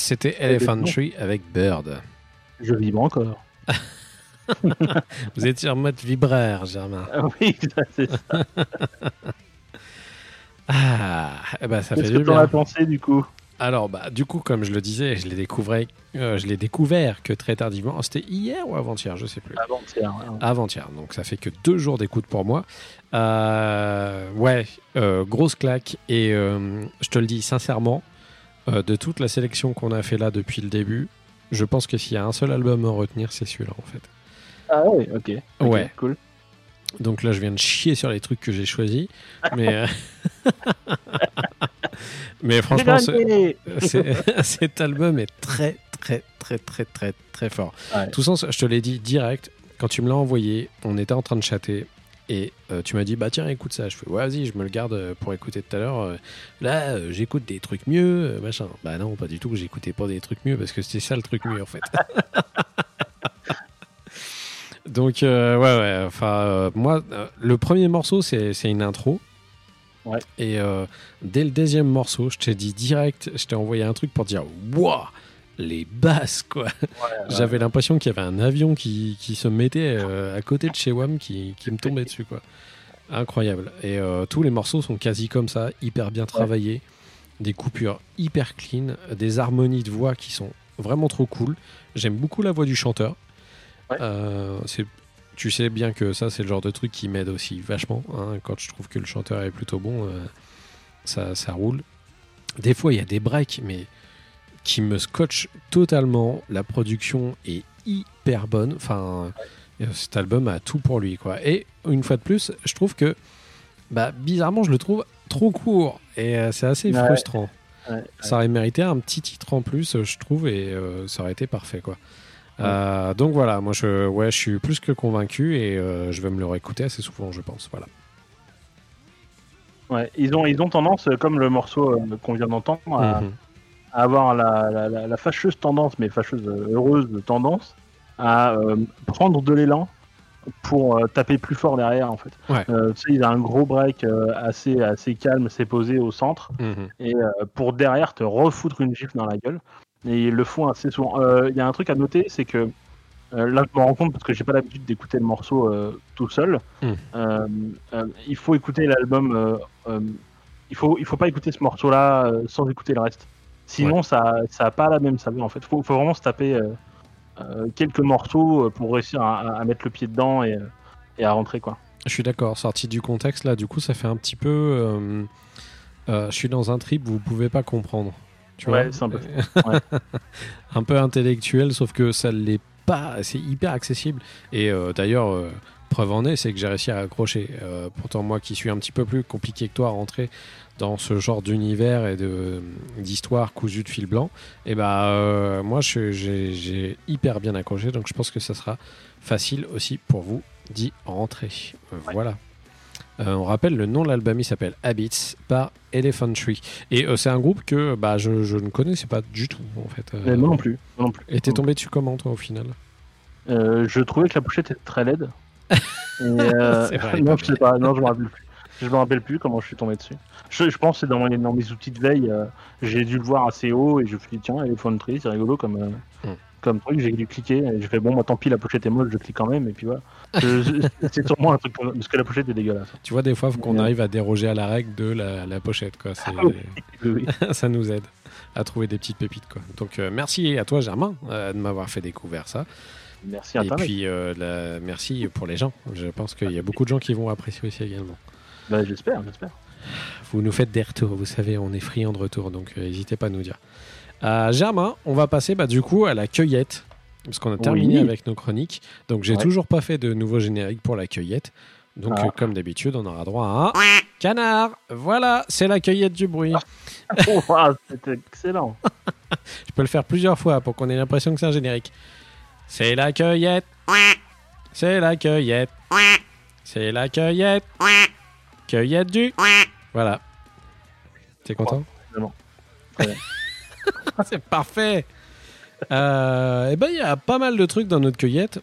C'était Elephant. Tree avec Bird.
Je vibre encore. [laughs]
Vous étiez en mode vibraire, Germain.
Ah oui, [laughs] c'est ça. [laughs]
Ah, ben, ça fait
Qu'est-ce
du
que t'en
bien.
as pensé du coup?
Alors, bah, du coup, comme je le disais, je l'ai découvert, euh, je l'ai découvert que très tardivement. C'était hier ou avant-hier, je sais plus.
Avant-hier.
Avant-hier, donc ça fait que deux jours d'écoute pour moi. Euh, ouais, euh, grosse claque. Et je te le dis sincèrement, euh, de toute la sélection qu'on a fait là depuis le début, je pense que s'il y a un seul album à retenir, c'est celui-là en fait.
Ah ouais, ok.
Ouais.
Cool.
Donc là, je viens de chier sur les trucs que j'ai choisis. Mais, euh, [laughs] mais franchement, ce- [laughs] cet album est très, très, très, très, très, très fort.
Ouais.
Tout sens, je te l'ai dit direct, quand tu me l'as envoyé, on était en train de chatter. Et euh, tu m'as dit, bah tiens, écoute ça. Je fais, ouais, vas-y, je me le garde euh, pour écouter tout à l'heure. Euh, Là, euh, j'écoute des trucs mieux, machin. Bah non, pas du tout, j'écoutais pas des trucs mieux parce que c'était ça le truc mieux en fait. [laughs] Donc, euh, ouais, ouais, enfin, moi, le premier morceau, c'est c'est une intro.
Ouais.
Et dès le deuxième morceau, je t'ai dit direct, je t'ai envoyé un truc pour dire, waouh, les basses, quoi. J'avais l'impression qu'il y avait un avion qui, qui se mettait euh, à côté de chez WAM qui, qui me tombait dessus, quoi. Incroyable. Et euh, tous les morceaux sont quasi comme ça, hyper bien travaillés, des coupures hyper clean, des harmonies de voix qui sont vraiment trop cool. J'aime beaucoup la voix du chanteur. Euh, c'est tu sais bien que ça, c'est le genre de truc qui m'aide aussi vachement. hein. Quand je trouve que le chanteur est plutôt bon, euh, ça, ça roule. Des fois, il y a des breaks, mais qui me scotchent totalement. La production est hyper bonne. Enfin, euh, cet album a tout pour lui, quoi. Et une fois de plus, je trouve que, bah, bizarrement, je le trouve trop court. Et euh, c'est assez
Ouais.
frustrant.
Ouais,
Ça aurait mérité un petit titre en plus, je trouve, et euh, ça aurait été parfait, quoi. Euh, donc voilà, moi je, ouais, je suis plus que convaincu et je vais me le réécouter assez souvent, je pense. Voilà.
Ouais, ils ont, ils ont tendance, comme le morceau qu'on vient d'entendre, à,
Mhm.
À avoir la, la- la- la fâcheuse tendance, mais fâcheuse euh, heureuse tendance, à euh, prendre de l'élan pour euh, taper plus fort derrière, en fait.
Ouais.
Euh, tu sais, il a un gros break assez, assez calme, assez posé au centre,
Mhm.
et pour derrière te refoutre une gifle dans la gueule. Et ils le font assez souvent. Il y a un truc à noter, c'est que là, je me rends compte parce que j'ai pas l'habitude d'écouter le morceau tout seul. Euh, il faut écouter l'album. il faut, il faut pas écouter ce morceau-là euh, sans écouter le reste. Sinon, ça, ça a pas la même saveur en fait. Faut, faut vraiment se taper euh, euh, quelques morceaux euh, pour réussir à, mettre le pied dedans et, et à rentrer quoi.
Je suis d'accord, sorti du contexte là, du coup ça fait un petit peu. euh, euh, je suis dans un trip, vous pouvez pas comprendre. Tu
Ouais, c'est un peu [laughs]
un peu intellectuel, sauf que ça l'est pas, c'est hyper accessible. Et d'ailleurs, preuve en est, c'est que j'ai réussi à accrocher. Euh, pourtant, moi qui suis un petit peu plus compliqué que toi à rentrer dans ce genre d'univers et de d'histoire cousue de fil blanc, et bah euh, moi j'ai hyper bien accroché, donc je pense que ça sera facile aussi pour vous d'y rentrer. Euh, Voilà. Euh, on rappelle le nom de l'album, il s'appelle Habits par Elephant Tree. Et euh, c'est un groupe que bah, je, je ne connaissais pas du tout en fait. Euh,
moi non plus. moi non plus.
et t'es tombé dessus comment toi au final?
Je trouvais que la pochette était très laide. [laughs] Et,
vrai, [laughs]
non, je sais pas, non, je me rappelle plus. Je me rappelle plus comment je suis tombé dessus. Je, je pense que c'est dans, mes- dans mes outils de veille, euh, j'ai dû le voir assez haut et je me suis dit tiens, Elephant Tree, c'est rigolo comme, euh,
Hmm.
comme truc. J'ai dû cliquer et j'ai fait bon, moi tant pis, la pochette est molle, je clique quand même et puis voilà. C'est sûrement un truc pour- parce que la pochette est dégueulasse.
Tu vois, des fois, faut qu'on
Ouais.
arrive à déroger à la règle de la, la pochette. Quoi. C'est-
Oui, oui. [laughs]
ça nous aide à trouver des petites pépites. Quoi. Donc euh, merci à toi, Germain, euh, de m'avoir fait découvrir ça.
Merci
Et
Internet.
puis euh, la- merci pour les gens. Je pense qu'il y a beaucoup de gens qui vont apprécier aussi également.
Bah, j'espère, j'espère.
Vous nous faites des retours, vous savez, on est friand de retour, donc euh, n'hésitez pas à nous dire. Euh, Germain, on va passer bah, du coup à la cueillette, parce qu'on a terminé
Oui.
avec nos chroniques. Donc j'ai
Ouais.
toujours pas fait de nouveau générique pour la cueillette. Donc
Ah.
euh, comme d'habitude, on aura droit à un canard. Voilà, c'est la cueillette du bruit. [laughs]
C'était excellent. [laughs]
Je peux le faire plusieurs fois pour qu'on ait l'impression que c'est un générique. C'est la cueillette. C'est la cueillette. C'est la cueillette. Cueillette du. Voilà. T'es content. [laughs] C'est parfait. Euh, et ben il y a pas mal de trucs dans notre cueillette.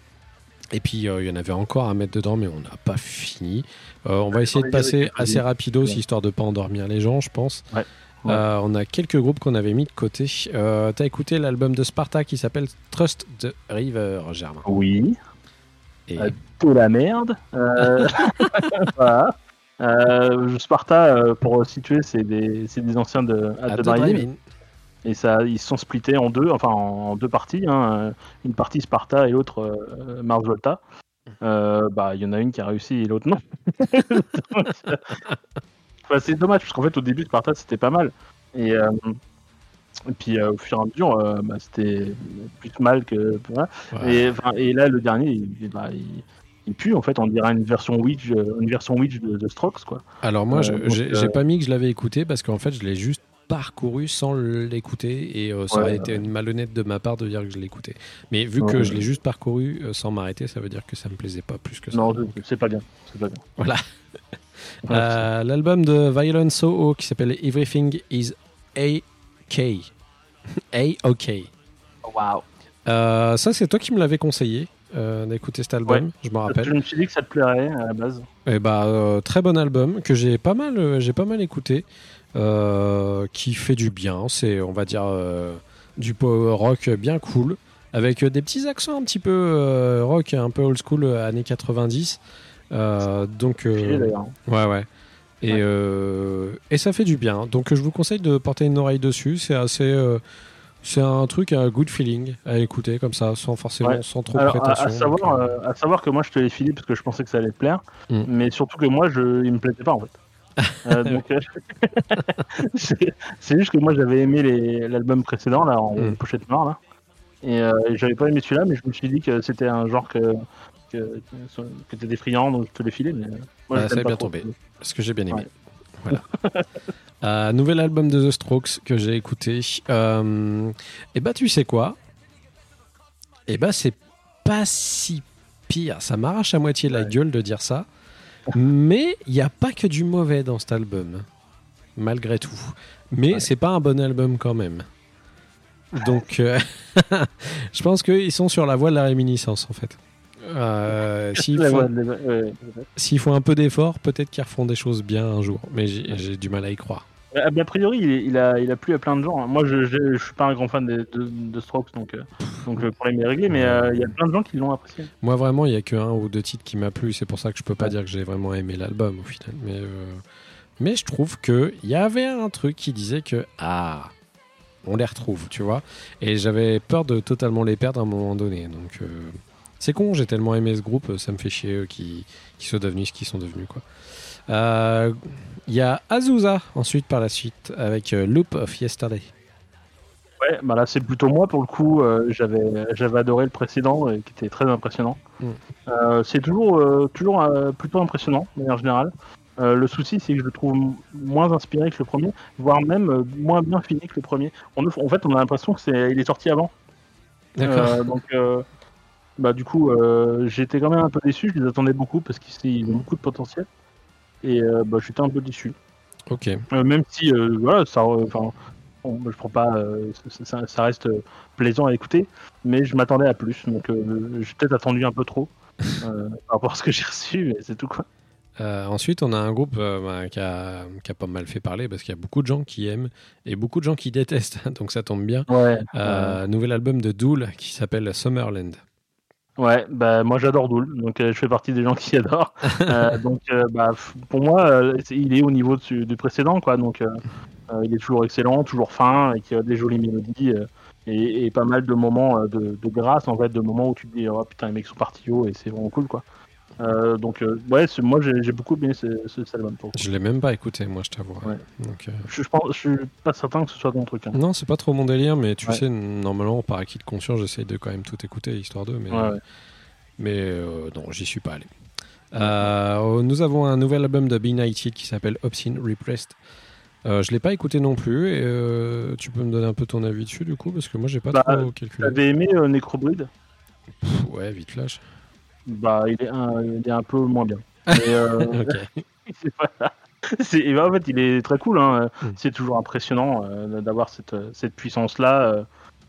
Et puis euh, il y en avait encore à mettre dedans, mais on n'a pas fini. Euh, on va essayer de passer assez rapidos, histoire de pas endormir les gens, je pense.
Ouais. Ouais.
Euh, on a quelques groupes qu'on avait mis de côté. T'as écouté l'album de Sparta qui s'appelle Trust the River, Germain.
Oui.
Et
Euh, la merde. Euh, [laughs] voilà. Euh, Sparta, euh, pour situer, c'est des, c'est des anciens de. Drive-In. Et ça, ils se sont splittés en deux, enfin en deux parties. hein. Une partie Sparta et l'autre euh, Mars Volta. Euh, bah, il y en a une qui a réussi et l'autre non. Donc, euh, enfin, c'est dommage parce qu'en fait au début Sparta c'était pas mal et, euh, et puis euh, au fur et à mesure euh, bah, c'était plus mal que voilà.
Ouais.
Et, là le dernier il, bah, il, il pue en fait on dirait une version Witch euh, une version Witch de, de Strokes quoi.
Alors moi,
Euh,
je-
donc,
j'ai
euh,
j'ai pas mis que je l'avais écouté parce qu'en fait, je l'ai juste parcouru sans l'écouter et euh, ça
Ouais,
aurait
ouais.
été une malhonnête de ma part de dire que je l'écoutais. Mais vu que
Ouais.
je l'ai juste parcouru euh, sans m'arrêter, ça veut dire que ça me plaisait pas plus que ça.
Non c'est- pas bien c'est pas bien.
Voilà. [laughs] Euh, L'album de Violent Soho qui s'appelle Everything is A-K. A-OK. [laughs]
Waouh.
Euh, ça, c'est toi qui me l'avais conseillé euh, d'écouter cet album,
Ouais.
je me
Je
rappelle.
me suis dit que ça te plairait à la base.
Et bah, euh, très bon album que j'ai pas mal, euh, j'ai pas mal écouté, qui fait du bien. C'est, on va dire, du power rock bien cool, avec des petits accents un petit peu rock, un peu old school, années 90. Euh, donc, ouais, ouais. Et, et ça fait du bien. Donc, je vous conseille de porter une oreille dessus. C'est assez, c'est un truc, un good feeling à écouter comme ça, sans forcément,
Ouais.
sans trop de prétention.
à savoir,
Donc, euh,
à savoir que moi je te l'ai filé parce que je pensais que ça allait te plaire,
Mm.
mais surtout que moi je, il me plaisait pas en fait. [laughs] Euh, euh, [laughs] c'est juste que moi j'avais aimé l'album précédent là en
Mm.
pochette noire là, et euh, j'avais pas aimé celui-là, mais je me suis dit que c'était un genre que que, que t'étais friand, donc je te l'ai filé. Mais moi,
Ah, ça
pas
bien tombé. ce que j'ai bien aimé.
Ouais.
Voilà. [laughs] Euh, nouvel album de The Strokes que j'ai écouté. Euh, et bah, tu sais quoi? Et bah, c'est pas si pire. Ça m'arrache à moitié la
Ouais.
gueule de dire ça. Mais il n'y a pas que du mauvais dans cet album. Malgré tout. Mais
Ouais.
c'est pas un bon album quand même. Donc, euh, [laughs] je pense qu'ils sont sur la voie de la réminiscence en fait. Euh, [laughs] s'ils font-
ouais,
un peu d'effort, peut-être qu'ils refont des choses bien un jour. Mais j'ai du mal à y croire.
Mais a priori, il, a, plu à plein de gens. hein. Moi, je, je, je suis pas un grand fan de, Strokes, donc, euh, donc le problème est réglé, mais euh, il y a plein de gens qui l'ont apprécié.
Moi, vraiment, il y a que un ou deux titres qui m'a plu. C'est pour ça que je peux pas dire que j'ai vraiment aimé l'album au final. Mais, euh, je trouve que il y avait un truc qui disait que ah, on les retrouve, tu vois. Et j'avais peur de totalement les perdre à un moment donné. Donc euh, c'est con. J'ai tellement aimé ce groupe, ça me fait chier eux qui qui soient devenus ce qu'ils sont devenus quoi. Euh, Il y a Azusa ensuite par la suite avec euh, Loop of Yesterday.
Ouais, bah là, c'est plutôt moi pour le coup. euh, j'avais, j'avais adoré le précédent, euh, qui était très impressionnant.
Mm.
Euh, c'est toujours, euh, toujours euh, plutôt impressionnant, de manière générale. Euh, le souci, c'est que je le trouve moins inspiré que le premier, voire même euh, moins bien fini que le premier. On, en fait, on a l'impression que c'est, il est sorti avant.
D'accord.
Euh, donc, euh, bah, du coup, euh, j'étais quand même un peu déçu. Je les attendais beaucoup parce qu'ils ont beaucoup de potentiel. Et euh, bah, j'étais un peu déçu.
Ok.
Euh, même si, euh, voilà, ça, bon, je prends pas, euh, ça, ça- ça reste euh, plaisant à écouter, mais je m'attendais à plus. Donc, euh, j'ai peut-être attendu un peu trop [laughs] par rapport à ce que j'ai reçu, mais c'est tout quoi.
Ensuite, on a un groupe bah, qui, a, qui a pas mal fait parler parce qu'il y a beaucoup de gens qui aiment et beaucoup de gens qui détestent, [laughs] donc ça tombe bien.
Ouais.
Nouvel album de Dool qui s'appelle Summerland.
Ouais, bah moi j'adore Dool, donc euh, je fais partie des gens qui [laughs] adorent. Euh, [laughs] donc euh, bah, pour moi, euh, il est au niveau du, du précédent, quoi. Donc euh, il est toujours excellent, toujours fin, et qui a des jolies mélodies euh, et, et pas mal de moments de, de grâce en fait, de moments où tu te dis oh putain les mecs sont partis haut et c'est vraiment cool quoi. Euh, donc euh, ouais, moi j'ai beaucoup aimé ce, ce, cet album.
Je l'ai même pas écouté, moi, je t'avoue.
Ouais.
Euh,
Je, je pense, je suis pas certain que ce soit ton truc. hein.
Non, c'est pas trop mon délire, mais tu
Ouais.
sais, normalement, par acquis de conscience, j'essaye de quand même tout écouter, histoire d'eux. Mais,
Ouais,
mais euh, non, j'y suis pas allé. Euh, nous avons un nouvel album de B-Nighted qui s'appelle Obscene Repressed. Euh, je l'ai pas écouté non plus. Et, euh, tu peux me donner un peu ton avis dessus, du coup, parce que moi, j'ai pas
Bah,
trop calculé.
T'avais aimé euh, Necrobreed?
Ouais, vite flash.
Bah il est un, il est un peu moins bien. Mais, euh, [laughs]
ok. [laughs]
c'est pas- c'est- et bah, en fait, il est très cool. Hein.
Mm.
C'est toujours impressionnant euh, d'avoir cette, cette puissance-là. euh,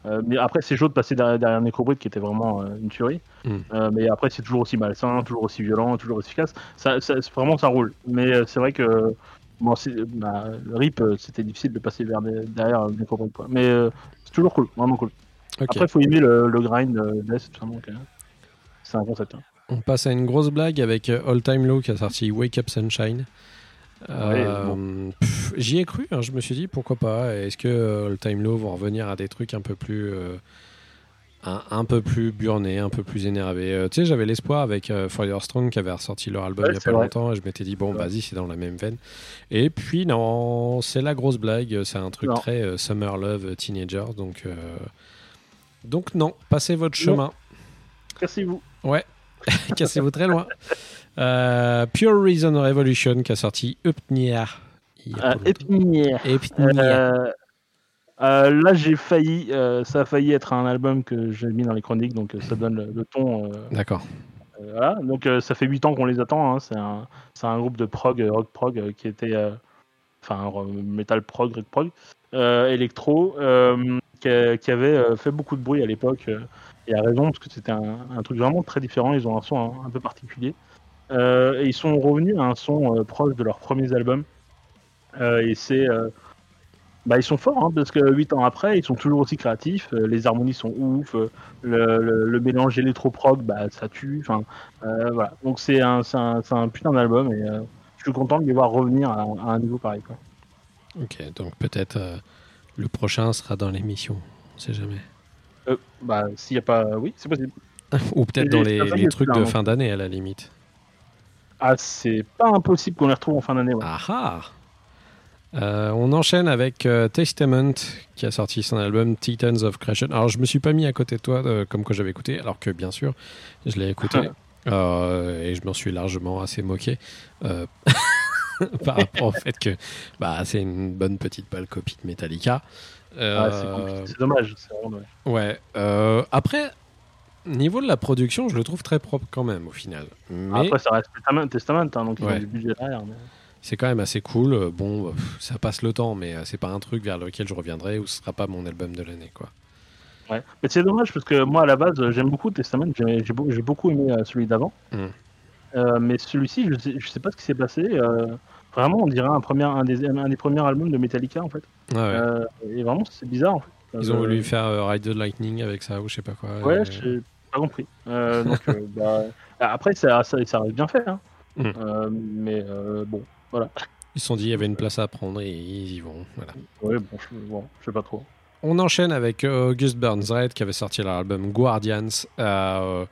euh, mais après, c'est chaud de passer derrière, derrière Necrobreed qui était vraiment euh, une tuerie.
Mm.
Euh, mais après, c'est toujours aussi malsain, toujours aussi violent, toujours efficace. Ça, ça- vraiment, ça roule. Mais euh, c'est vrai que bon, bah, le RIP, euh, c'était difficile de passer vers des- derrière euh, Necropunk, quoi. Mais euh, c'est toujours cool, vraiment cool. Après, il faut aimer le, le grind euh, Death, tout ça, donc, euh, c'est un concept. hein.
On passe à une grosse blague avec euh, All Time Low qui a sorti Wake Up Sunshine. Euh, J'y ai cru, hein, je me suis dit pourquoi pas. Est-ce que euh, All Time Low vont revenir à des trucs un peu plus. euh, un, un peu plus burnés, un peu plus énervés? Euh, tu sais, j'avais l'espoir avec euh, Fire Strong qui avait ressorti leur album
Ouais,
il y a pas
vrai.
longtemps et je m'étais dit, bon,
Ouais.
vas-y, c'est dans la même veine. Et puis, non, c'est la grosse blague. C'est un truc
Non.
très Summer Love euh, Teenager. Donc, donc non, passez votre chemin.
Cassez-vous.
Ouais, [laughs] cassez-vous très loin. Euh, Pure Reason Revolution qui a sorti Upnia. il y a
Euh. Euh, là, j'ai failli, euh, ça a failli être un album que j'ai mis dans les chroniques, donc ça donne le, le ton.
D'accord.
voilà. Donc ça fait 8 ans qu'on les attend. hein. C'est un, un groupe de prog, rock prog, qui était, enfin, metal prog, rock prog, électro, qui, avait fait beaucoup de bruit à l'époque. Et à raison, parce que c'était un, truc vraiment très différent. Ils ont un son un, peu particulier. Euh, et ils sont revenus à un son euh, proche de leurs premiers albums. Euh, et c'est. bah, ils sont forts, hein, parce que 8 ans après, ils sont toujours aussi créatifs. les harmonies sont ouf. le, le, mélange électro-prog, bah, ça tue. Enfin, voilà. Donc c'est un, putain d'album et je suis content de les voir revenir à, un niveau pareil.
Ok, donc peut-être le prochain sera dans l'émission. On sait jamais.
Euh, bah, s'il n'y a pas. Oui, c'est possible.
Ou peut-être dans
les-
trucs de fin d'année à la limite.
Ah, c'est pas impossible qu'on les retrouve en fin d'année. Ouais.
Ah ah Euh, on enchaîne avec euh, Testament qui a sorti son album Titans of Creation. Alors je me suis pas mis à côté de toi euh, comme quoi j'avais écouté, alors que bien sûr je l'ai écouté [laughs] et je m'en suis largement assez moqué [laughs] par rapport au fait que bah, c'est une bonne petite pâle copie de Metallica. Euh,
c'est dommage. Vraiment.
Ouais. euh, après, niveau de la production, je le trouve très propre quand même au final. Mais
Après, ça reste Testament, hein, donc ils
Ouais.
ont du budget derrière. mais-
c'est quand même assez cool. Euh, Bon, ça passe le temps, mais c'est pas un truc vers lequel je reviendrai ou ce sera pas mon album de l'année, quoi.
Ouais. Mais c'est dommage parce que moi, à la base, j'aime beaucoup Testament. J'ai j'ai beaucoup aimé celui d'avant.
Mm.
Euh, mais celui-ci, je sais, je sais pas ce qui s'est passé. euh, vraiment, on dirait un, premier, un, des, un des premiers albums de Metallica, en fait.
Ah ouais.
Euh, et vraiment, c'est bizarre, en fait.
Ils ont
Euh,
voulu faire euh, Ride the Lightning avec ça ou je sais pas quoi.
Ouais,
et-
j'ai pas compris. Donc, [laughs] bah, après, ça, ça, ça reste bien fait. Hein.
Mm.
Euh, mais bon, voilà.
Ils se sont dit il y avait une place à prendre et ils y vont. Voilà.
Ouais, bon, je, bon, je sais pas trop.
On enchaîne avec August Burns Red qui avait sorti leur album Guardians. Euh,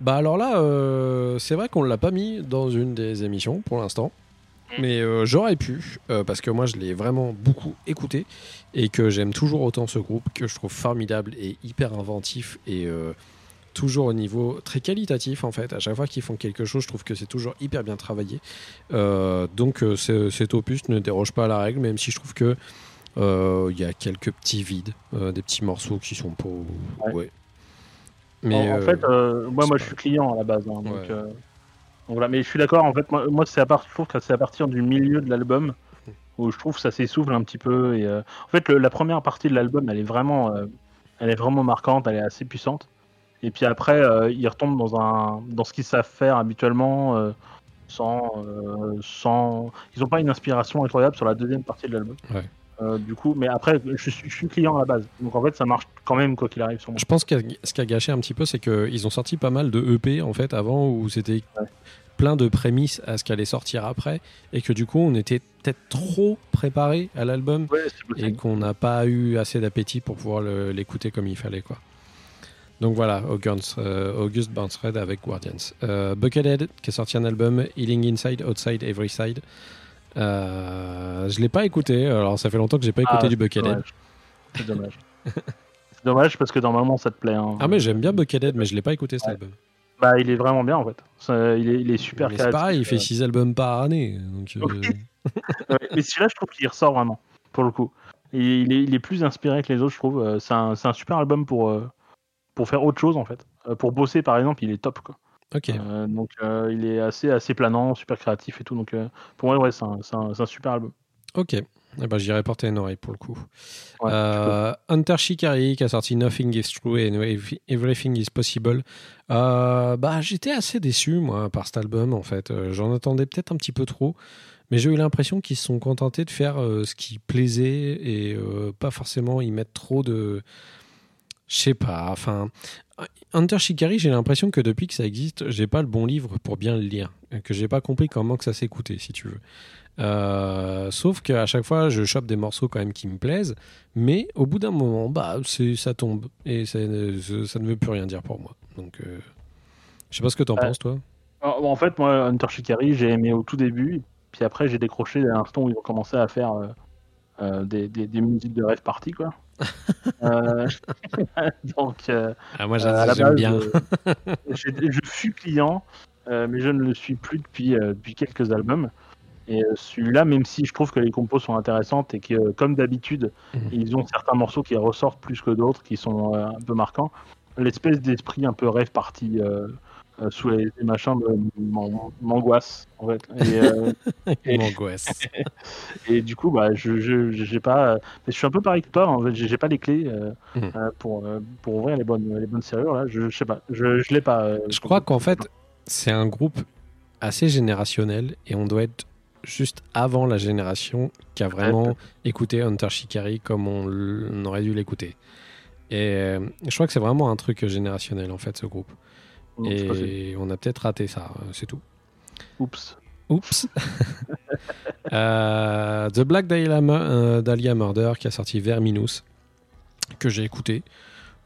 bah alors là, euh, c'est vrai qu'on l'a pas mis dans une des émissions pour l'instant. Mais euh, j'aurais pu, euh, parce que moi je l'ai vraiment beaucoup écouté et que j'aime toujours autant ce groupe que je trouve formidable et hyper inventif et euh, toujours au niveau très qualitatif en fait. À chaque fois qu'ils font quelque chose, je trouve que c'est toujours hyper bien travaillé. Euh, donc euh, ce- cet opus ne déroge pas à la règle, même si je trouve que euh, il y a quelques petits vides, euh, des petits morceaux qui sont pas.
Ouais.
Mais
en
euh,
fait, euh, moi, moi
pas-
je suis client à la base. hein, donc,
Ouais.
Voilà. Mais je suis d'accord, en fait, moi, c'est à part, je trouve que c'est à partir du milieu de l'album où je trouve que ça s'essouffle un petit peu. Euh, en fait, la première partie de l'album, elle est vraiment, euh, elle est vraiment marquante, elle est assez puissante. Et puis après, euh, ils retombent dans un, dans ce qu'ils savent faire habituellement, sans, sans, ils n'ont pas une inspiration incroyable sur la deuxième partie de l'album. Euh, du coup, mais après, je suis, je suis client à la base. Donc en fait, ça marche quand même quoi qu'il arrive sur moi.
Je pense que ce qui a gâché un petit peu, c'est qu'ils ont sorti pas mal de EP en fait avant où c'était
Ouais.
plein de prémices à ce qu'allait sortir après et que du coup on était peut-être trop préparé à l'album
Ouais,
et qu'on n'a pas eu assez d'appétit pour pouvoir l'écouter comme il fallait quoi. Donc voilà, August, euh, August Burns Red avec Guardians. Euh, Buckethead qui a sorti un album Healing Inside, Outside, Every Side. Euh, je l'ai pas écouté, alors ça fait longtemps que j'ai pas écouté
Ah,
du
c'est
Buckethead.
C'est dommage. [laughs] c'est dommage parce que normalement ça te plaît. hein.
Ah mais j'aime bien Buckethead mais je l'ai pas écouté cet
Ouais.
album.
Bah, il est vraiment bien en fait. Ça, il, est, il est super
c'est pareil, il fait
euh,
6 albums par année. Donc, euh, [laughs]
ouais. Mais celui-là, je trouve qu'il ressort vraiment, pour le coup. Et il, est, il est plus inspiré que les autres, je trouve. Euh, C'est un, super album pour, euh, pour faire autre chose en fait. Euh, Pour bosser par exemple, il est top. Quoi.
Ok.
Euh, donc euh, il est assez, assez planant, super créatif et tout. Donc euh, pour moi, ouais, c'est un, un- un super album.
Ok. Eh ben, J'irai porter une oreille pour le coup.
Ouais,
Euh, Hunter Shikari qui a sorti Nothing is True and Everything is Possible. Euh, bah, J'étais assez déçu moi par cet album en fait. J'en attendais peut-être un petit peu trop. Mais j'ai eu l'impression qu'ils se sont contentés de faire euh, ce qui plaisait et pas forcément y mettre trop de. Je sais pas. Enfin, Hunter Shikari, j'ai l'impression que depuis que ça existe, j'ai pas le bon livre pour bien le lire. Que j'ai pas compris comment que ça s'écoutait, si tu veux. Euh, sauf qu'à chaque fois, je chope des morceaux quand même qui me plaisent, mais au bout d'un moment, bah, ça tombe et ça, ne- ça ne veut plus rien dire pour moi. Donc, euh, je sais pas ce que t'en
Ouais.
penses, toi.
En en fait, moi, Hunter Shikari, j'ai aimé au tout début, puis après, j'ai décroché à l'instant où ils ont commencé à faire euh, des, des, des musiques de rêve party, quoi. [laughs] Euh, [laughs] donc, euh,
Ah, moi,
à la
j'aime
base,
bien. [laughs]
je fus client, euh, mais je ne le suis plus depuis, euh, depuis quelques albums. Et euh, celui-là, même si je trouve que les compos sont intéressantes et que, euh, comme d'habitude,
Mhm.
ils ont certains morceaux qui ressortent plus que d'autres, qui sont euh, un peu marquants, l'espèce d'esprit un peu rêve party euh, euh, sous les, les machins m'angoisse, en fait. Et, euh, [laughs] [laughs] et- du coup, bah, je je- j'ai pas. Je suis un peu pareil que toi. En fait, j'ai j'ai pas les clés euh, euh, pour pour ouvrir les bonnes les bonnes serrures là. Je, je sais pas. Je je l'ai pas.
Je crois qu'en fait, c'est un groupe assez générationnel et on doit être juste avant la génération qui a vraiment écouté Hunter Shikari comme on, aurait dû l'écouter. Et je crois que c'est vraiment un truc générationnel en fait, ce groupe.
Possible.
Et on a peut-être raté ça, euh, c'est tout.
Oups.
Oups. [laughs] Euh, The Black Dahlia, euh, Dahlia Murder qui a sorti Verminous, que j'ai écouté,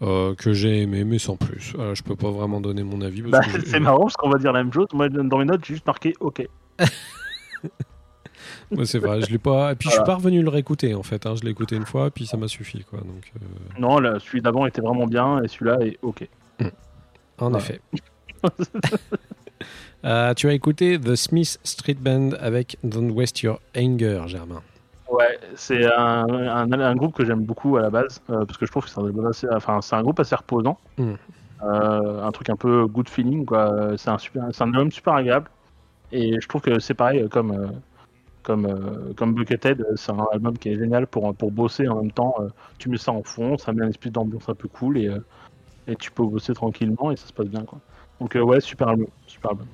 euh, que j'ai aimé, mais sans plus. Euh, je peux pas vraiment donner mon avis.
Bah, c'est marrant parce qu'on va dire la même chose. Moi, dans mes notes, j'ai juste marqué OK. [laughs]
Ouais, c'est vrai, je l'ai pas. Et puis je suis
Voilà.
pas revenu le réécouter en fait. hein. Je l'ai écouté une fois, puis ça m'a suffi quoi. Donc, euh,
Non, là, celui d'avant était vraiment bien et celui-là est OK.
En effet. [laughs] Euh, tu as écouté The Smith Street Band avec Don't Waste Your Anger, Germain.
Ouais, c'est un, un, un groupe que j'aime beaucoup à la base euh, parce que je trouve que c'est un, album assez- enfin, c'est un groupe assez reposant.
Mm.
Euh, un truc un peu good feeling quoi. C'est un super, c'est un album super agréable et je trouve que c'est pareil comme euh, comme euh, comme Buckethead, c'est un album qui est génial pour pour bosser en même temps. euh, tu mets ça en fond, ça met une espèce d'ambiance un peu cool et euh, et tu peux bosser tranquillement et ça se passe bien quoi. Donc euh, ouais, super album, super album.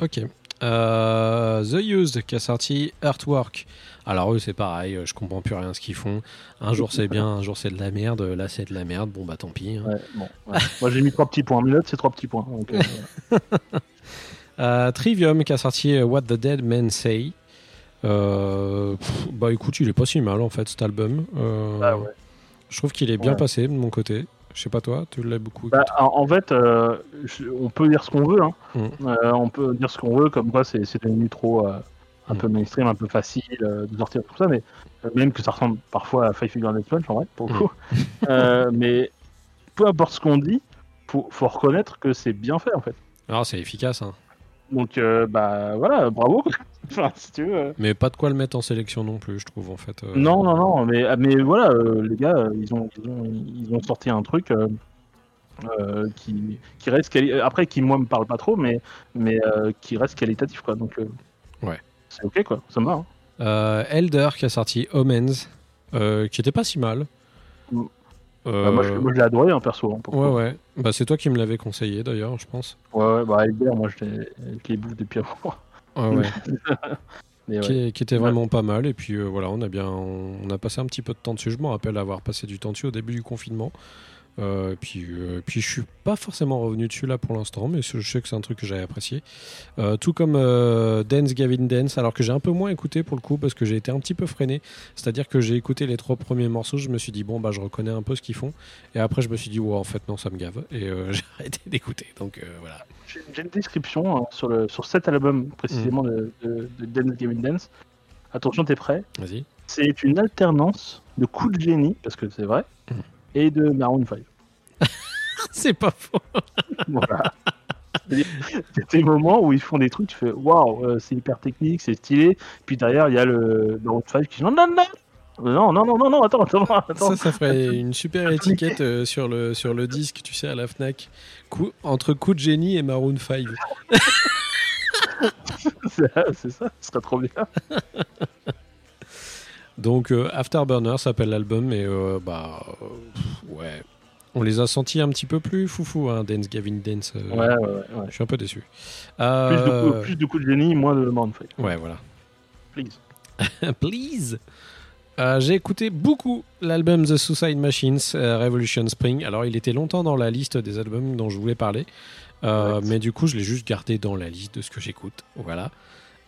Ok. Euh, The Used qui a sorti Earthwork. Alors eux c'est pareil, euh, je comprends plus rien ce qu'ils font. Un jour c'est bien, un jour c'est de la merde. Là c'est de la merde. Bon bah tant pis. hein.
Ouais, bon, ouais. Moi j'ai mis trois petits points. Mes notes c'est trois petits points. Donc, euh. [laughs]
Euh, Trivium qui a sorti What the Dead Men Say. Pff, bah écoute, il est pas si mal en fait cet album. Euh,
Ah ouais.
Je trouve qu'il est bien passé de mon côté. Je sais pas toi, tu l'as beaucoup.
Bah, en, fait, euh, on peut dire ce qu'on veut. Hein.
Mm.
Euh, on peut dire ce qu'on veut, comme quoi c'est devenu trop euh, un
Mm.
peu mainstream, un peu facile de sortir tout ça, mais même que ça ressemble parfois à Five Finger Death Punch en vrai, pour le
Mm.
coup. [laughs] Mais peu importe ce qu'on dit, faut, faut reconnaître que c'est bien fait en fait.
Alors c'est efficace, hein.
Donc euh, bah voilà, bravo. [laughs] enfin, si tu veux.
mais pas de quoi le mettre en sélection non plus, je trouve en fait. euh.
Non, non, non, mais, mais voilà, euh, les gars, ils ont, ils ont, ils ont sorti un truc qui, qui reste quali- après qui moi me parle pas trop, mais, mais qui reste qualitatif quoi. Donc euh,
Ouais.
c'est ok quoi, ça me va. hein.
Elder qui a sorti Omens, qui était pas si mal. Euh,
Bah, moi, je, moi, je l'ai adoré en perso. hein,
ouais ouais. Bah c'est toi qui me l'avais conseillé d'ailleurs, je pense.
Ouais, ouais, bah Elder, moi je l'ai- bouffe depuis avant.
Ouais ouais. [laughs]
Mais
qui,
ouais.
qui était vraiment pas mal et puis euh, voilà on a bien on a passé un petit peu de temps dessus je me rappelle avoir passé du temps dessus au début du confinement Euh, et puis euh, puis je suis pas forcément revenu dessus là pour l'instant mais je sais que c'est un truc que j'avais apprécié. Euh, tout comme euh, Dance Gavin Dance alors que j'ai un peu moins écouté pour le coup parce que j'ai été un petit peu freiné. C'est à dire que j'ai écouté les trois premiers morceaux je me suis dit bon bah je reconnais un peu ce qu'ils font. Et après je me suis dit ouais en fait non ça me gave. Et [laughs] j'ai arrêté d'écouter. Donc voilà.
J'ai une description hein, sur, le, sur cet album précisément
Mm.
de, de, de Dance Gavin Dance. Attention, t'es prêt?
Vas-y.
C'est une alternance de coups de génie, parce que c'est vrai,
Mm.
Et de Maroon 5. [laughs]
c'est pas faux [laughs]
Voilà. C'est des moments où ils font des trucs, tu fais waouh, euh, c'est hyper technique, c'est stylé. Puis derrière, il y a le Maroon 5 qui dit non, non, non, non, non, non, non, non, attends, attends, attends.
Ça, ça ferait une super étiquette euh, sur, le, sur le disque, tu sais, à la Fnac. Coup- entre Coup de génie et Maroon 5. [laughs]
c'est c'est ça, ce serait trop bien.
Donc, euh, Afterburner s'appelle l'album, et euh, bah, euh, ouais. On les a sentis un petit peu plus foufou, hein, Dance Gavin Dance.
Ouais, ouais, ouais.
Je suis un peu déçu.
Plus, de coups, plus de coups de génie, moins de 5.
Ouais, voilà.
please. [laughs]
Please. J'ai écouté beaucoup l'album The Suicide Machines Revolution Spring. Alors, il était longtemps dans la liste des albums dont je voulais parler,
Ouais.
mais du coup, je l'ai juste gardé dans la liste de ce que j'écoute. Voilà.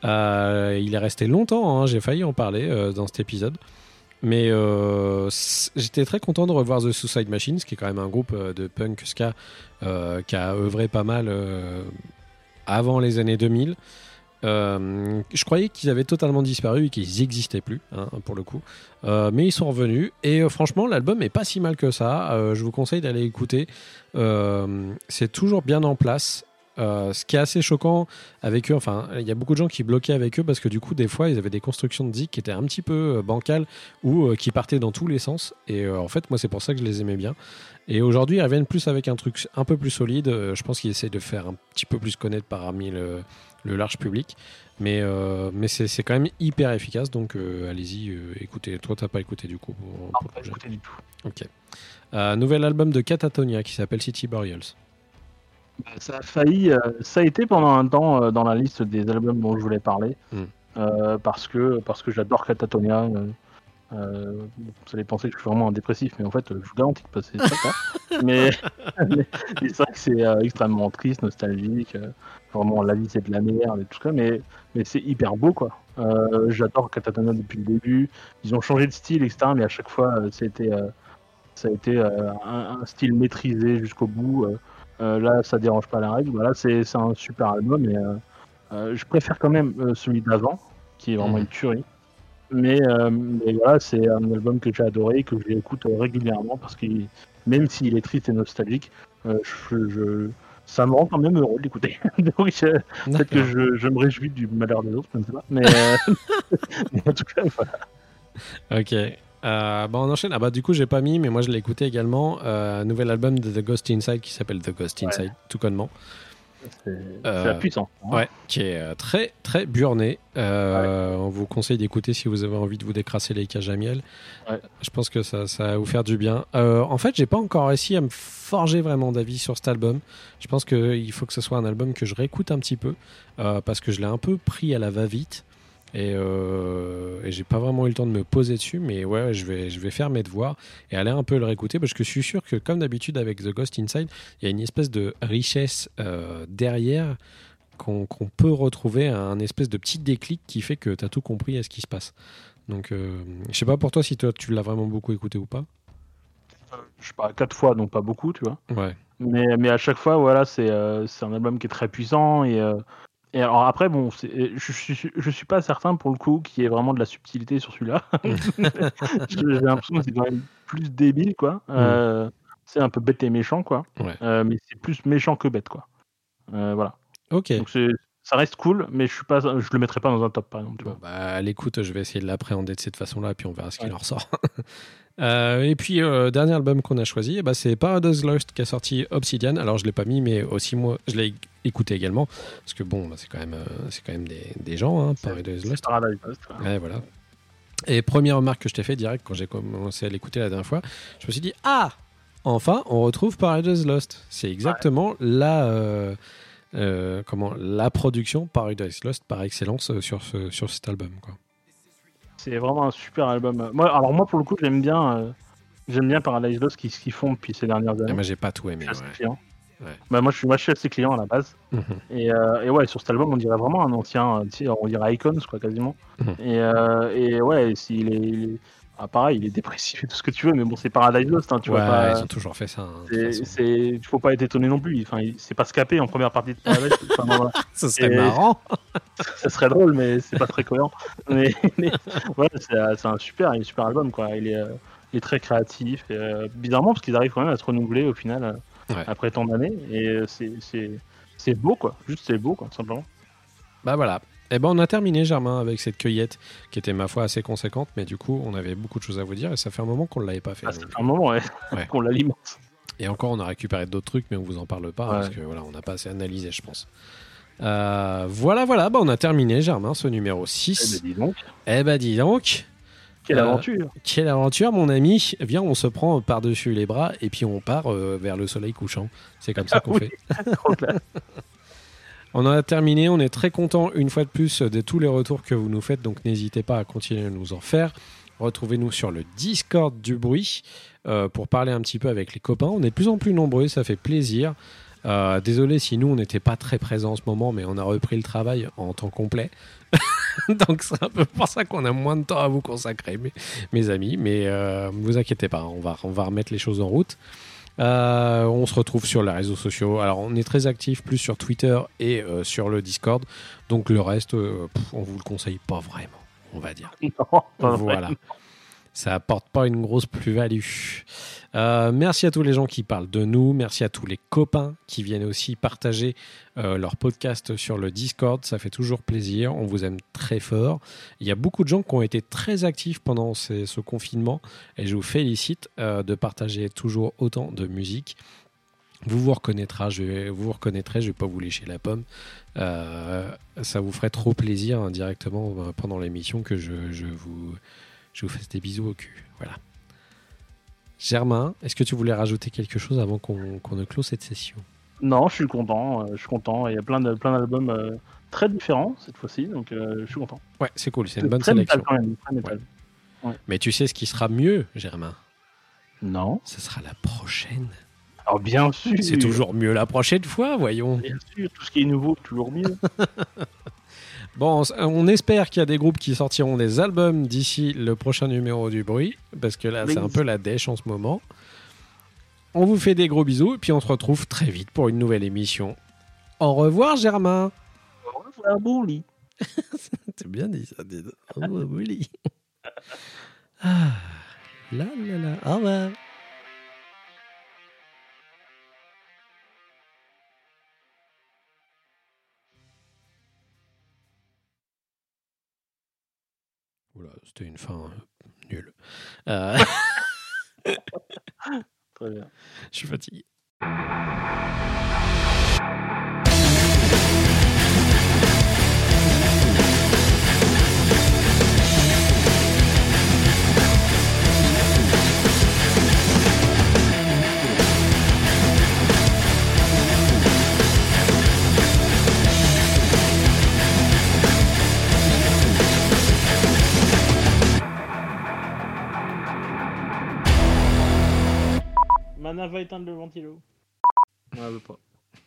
Euh, il est resté longtemps. hein, J'ai failli en parler euh, dans cet épisode. Mais euh, j'étais très content de revoir The Suicide Machines, qui est quand même un groupe de punk ska qui a œuvré pas mal avant les années 2000. Euh, je croyais qu'ils avaient totalement disparu et qu'ils n'existaient plus, hein, pour le coup. Mais ils sont revenus et franchement, l'album est pas si mal que ça. Je vous conseille d'aller écouter. C'est toujours bien en place. Euh, ce qui est assez choquant avec eux, enfin, il y a beaucoup de gens qui bloquaient avec eux parce que du coup, des fois, ils avaient des constructions de zik qui étaient un petit peu euh, bancales ou euh, qui partaient dans tous les sens. Et euh, en fait, moi, c'est pour ça que je les aimais bien. Et aujourd'hui, ils reviennent plus avec un truc un peu plus solide. Je pense qu'ils essaient de faire un petit peu plus connaître parmi le, le large public. Mais, mais c'est quand même hyper efficace. Donc allez-y, écoutez. Toi, t'as pas écouté du coup pour,
Non,
pour
pas écouté du tout.
Ok. Nouvel album de Catatonia qui s'appelle City Burials.
Bah, Ça a failli, euh, ça a été pendant un temps euh, dans la liste des albums dont je voulais parler,
Mm.
Euh, parce que parce que j'adore Catatonia. euh, vous allez penser que je suis vraiment un dépressif, mais en fait, je vous garantis que c'est ça. [laughs] mais [laughs] mais c'est vrai que c'est euh, extrêmement triste, nostalgique. euh, vraiment, la vie c'est de la merde et tout ça, mais mais c'est hyper beau quoi. J'adore Catatonia depuis le début. Ils ont changé de style, etc. Mais à chaque fois, c'était ça a été un, un style maîtrisé jusqu'au bout. Euh, là, ça dérange pas la règle. Voilà, c'est un super album. Et, euh, euh, je préfère quand même celui d'avant, qui est vraiment
Mhm.
une tuerie. Mais, mais voilà, c'est un album que j'ai adoré, que j'écoute régulièrement parce que même s'il est triste et nostalgique, je, je- ça me rend quand même heureux de l'écouter. [laughs] Donc euh, peut-être que je, je me réjouis du malheur des autres, je ne sais pas. Mais, euh, [laughs] mais en tout cas, voilà.
Ok. Euh, bah on enchaîne. Ah bah du coup j'ai pas mis, mais moi je l'ai écouté également. Euh, un nouvel album de The Ghost Inside qui s'appelle The Ghost
Ouais.
Inside, tout connement.
c'est
Euh,
c'est la puissance. hein.
Ouais, qui est euh, très très burné. Euh, On vous conseille d'écouter si vous avez envie de vous décrasser les cages à miel.
Ouais.
Je pense que ça, ça va vous faire du bien. Euh, en fait, j'ai pas encore réussi à me forger vraiment d'avis sur cet album. Je pense qu'il faut que ce soit un album que je réécoute un petit peu parce que je l'ai un peu pris à la va-vite. Et, euh, et j'ai pas vraiment eu le temps de me poser dessus, mais ouais, je vais, je vais faire mes devoirs et aller un peu le réécouter parce que je suis sûr que, comme d'habitude avec The Ghost Inside, il y a une espèce de richesse euh, derrière qu'on peut retrouver un espèce de petit déclic qui fait que tu as tout compris à ce qui se passe. Donc, euh, je sais pas pour toi si toi tu l'as vraiment beaucoup écouté ou pas.
Je sais pas, quatre fois, donc pas beaucoup, tu vois.
Ouais.
Mais, mais à chaque fois, voilà, c'est euh, un album qui est très puissant. Et, euh, et alors après, bon, je, je, suis- je suis pas certain pour le coup qu'il y ait vraiment de la subtilité sur celui-là. [laughs] [laughs] J'ai l'impression que c'est quand même plus débile, quoi. Euh, c'est un peu bête et méchant, quoi.
Ouais.
Euh, mais c'est plus méchant que bête, quoi. Euh, voilà.
Ok.
Donc c'est- ça reste cool, mais je suis pas, je le mettrai pas dans un top, par exemple. Tu
Bon,
vois.
bah, à l'écoute, je vais essayer de l'appréhender de cette façon-là, puis on verra ce qu'il
Ouais.
en ressort. [laughs] Euh, et puis, euh, dernier album qu'on a choisi, ben, c'est Paradise Lost qui a sorti Obsidian. Alors, je l'ai pas mis, mais aussi moi, je l'ai écouté également. Parce que bon, bah, c'est quand même, euh, c'est quand même des, des gens, hein, Paradise Lost.
Paradise Lost.
Ouais, voilà. Et première remarque que je t'ai fait direct quand j'ai commencé à l'écouter la dernière fois, je me suis dit Ah Enfin, on retrouve Paradise Lost. C'est exactement la, euh, comment, la production Paradise Lost par excellence euh, sur, ce, sur cet album. Quoi.
C'est vraiment un super album. Moi, alors moi, pour le coup, j'aime bien, euh, j'aime bien Paradise Lost, qui- ce qu'ils font depuis ces dernières
Et
années.
moi, j'ai pas tout aimé.
Je suis assez
ouais.
client.
Ouais.
Bah, moi, je suis, moi, je suis assez client à la base.
Mhm.
Et, euh, et ouais, sur cet album, on dirait vraiment un ancien, on dirait Icons, quoi, quasiment.
Mhm.
Et, et ouais, s'il est, il est- ah, pareil, il est dépressif et tout ce que tu veux, mais bon, c'est Paradise Lost, hein, tu
ouais,
vois pas.
ils ont toujours fait ça. hein,
il faut pas être étonné non plus. Enfin, il- c'est pas scapé en première partie de Paradise. Enfin, voilà. [laughs]
Ça serait
et-
marrant. [laughs]
ça serait drôle, mais c'est pas très cohérent. Mais, [laughs] mais ouais, c'est, un super, est super album, quoi. Il est, euh, il est très créatif. Et, euh, bizarrement, parce qu'ils arrivent quand même à se renouveler au final euh,
Ouais.
après tant d'années. Et c'est beau, quoi. Juste, c'est beau, quoi, simplement.
Bah voilà. Et ben on a terminé Germain avec cette cueillette qui était ma foi assez conséquente, mais du coup on avait beaucoup de choses à vous dire et ça fait un moment qu'on ne l'avait pas fait.
Ah, ça fait un moment, ouais,
Ouais. [laughs]
qu'on l'alimente.
Et encore on a récupéré d'autres trucs, mais on vous en parle pas
Ouais.
parce que voilà on n'a pas assez analysé je pense. Euh, voilà voilà, bah, on a terminé Germain ce numéro
Eh
6.
ben, dis donc,
Eh bah dis donc,
quelle
Euh,
aventure.
quelle aventure mon ami. Viens on se prend par-dessus les bras et puis on part euh, vers le soleil couchant. C'est comme ça
Ah
qu'on
oui.
fait. [laughs] [laughs] On en a terminé. On est très content une fois de plus de tous les retours que vous nous faites. Donc n'hésitez pas à continuer à nous en faire. Retrouvez-nous sur le Discord du bruit euh, pour parler un petit peu avec les copains. On est de plus en plus nombreux, ça fait plaisir. Euh, désolé si nous on n'était pas très présents en ce moment, mais on a repris le travail en temps complet. [laughs] Donc c'est un peu pour ça qu'on a moins de temps à vous consacrer, mes, amis. Mais euh, ne vous inquiétez pas, on va, on va remettre les choses en route. Euh, on se retrouve sur les réseaux sociaux. Alors on est très actifs plus sur Twitter et euh, sur le Discord. Donc le reste, euh, pff, on vous le conseille pas vraiment, on va dire. [laughs]
Non, vrai.
Ça apporte pas une grosse plus-value. Euh, merci à tous les gens qui parlent de nous. Merci à tous les copains qui viennent aussi partager euh, leur podcast sur le Discord. Ça fait toujours plaisir. On vous aime très fort. Il y a beaucoup de gens qui ont été très actifs pendant ce confinement et je vous félicite euh, de partager toujours autant de musique. Vous vous reconnaîtrez, je vous reconnaîtrez, je vais pas vous lécher la pomme. Ça vous ferait trop plaisir hein, directement pendant l'émission que je vous, je vous fasse des bisous au cul. Voilà. Germain, est-ce que tu voulais rajouter quelque chose avant qu'on qu'on ne clôt cette session?
Non, je suis content. euh, je suis content. Il y a plein de plein d'albums euh, très différents cette fois-ci, donc euh, je suis content.
Ouais, c'est cool, c'est une bonne
très métal
sélection.
quand même, très métal.
Mais tu sais ce qui sera mieux, Germain?
Non.
Ce sera la prochaine.
Alors bien sûr.
C'est toujours mieux la prochaine fois, voyons.
Bien sûr, tout ce qui est nouveau, toujours mieux. [laughs]
Bon, on- espère qu'il y a des groupes qui sortiront des albums d'ici le prochain numéro du bruit, parce que là, c'est un peu la dèche en ce moment. On vous fait des gros bisous, et puis on se retrouve très vite pour une nouvelle émission. Au revoir, Germain.
Au revoir, bon lit. [laughs]
C'est bien dit ça, donc. Au revoir, Willy. [laughs] Ah, là, là, là. Au revoir. Oula, c'était une fin euh, nulle. Euh,
Très bien. [laughs]
je suis fatigué.
Mana va éteindre le ventilo. Non, elle veut pas.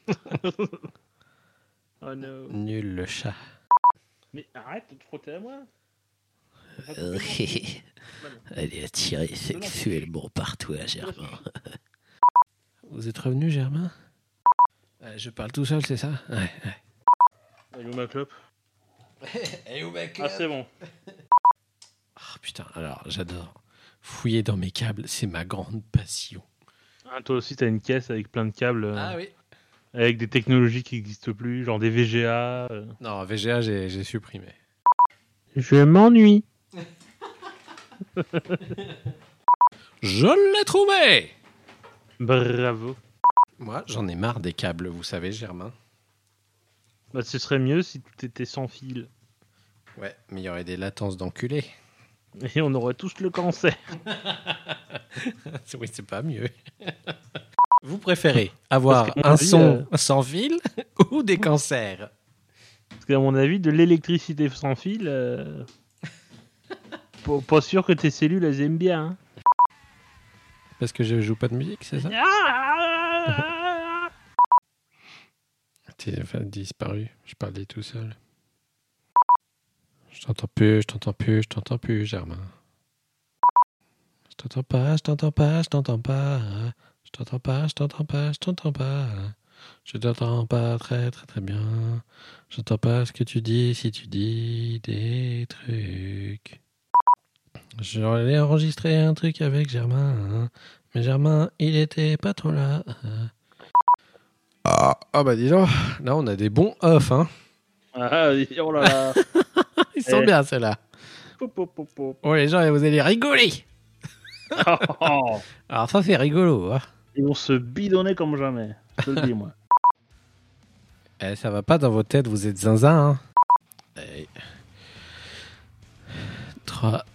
[laughs] oh no.
Nul le chat.
Mais arrête de te frotter à moi.
Elle est attirée sexuellement par toi, Germain. [laughs] Vous êtes revenu, Germain? Euh, Je parle tout seul, c'est ça? Ouais. ouais.
Elle est où ma clope? [laughs]
Et où
Ah, c'est bon.
Ah, putain, alors j'adore. Fouiller dans mes câbles, c'est ma grande passion.
Ah, toi aussi, t'as une caisse avec plein de câbles, euh,
oui
avec des technologies qui n'existent plus, genre des VGA. euh.
Non, VGA, j'ai j'ai supprimé.
Je m'ennuie.
Je l'ai trouvé
Bravo.
Moi, j'en ai marre des câbles, vous savez, Germain.
Bah, ce serait mieux si tout était sans fil.
Ouais, mais il y aurait des latences d'enculés.
Et on aurait tous le cancer. [laughs]
oui, c'est pas mieux. Vous préférez avoir un
avis,
son
euh,
sans fil [laughs] ou des cancers?
Parce qu'à mon avis, de l'électricité sans fil, euh, pas, pas sûr que tes cellules elles aiment bien. hein.
Parce que je joue pas de musique, c'est ça? [laughs] T'es enfin, disparu, je parlais tout seul. Je t'entends plus, je t'entends plus, je t'entends plus, Germain. Je t'entends pas, je t'entends pas, je t'entends pas. Je t'entends pas, je t'entends pas, je t'entends pas. Je t'entends pas très très très bien. J'entends pas ce que tu dis si tu dis des trucs. J'aurais enregistré un truc avec Germain, hein. mais Germain, il était pas trop là. Ah, ah bah dis donc, là on a des bons off, hein.
Ah, oh là là. [laughs]
Ils sont
Eh.
bien ceux-là. Oh les gens, vous allez rigoler.
Oh. [laughs] [laughs]
Alors ça c'est rigolo, hein.
Ils vont se bidonner comme jamais. Je te le dis, moi. [laughs]
Eh, ça va pas dans vos têtes, vous êtes zinzin, hein. 3,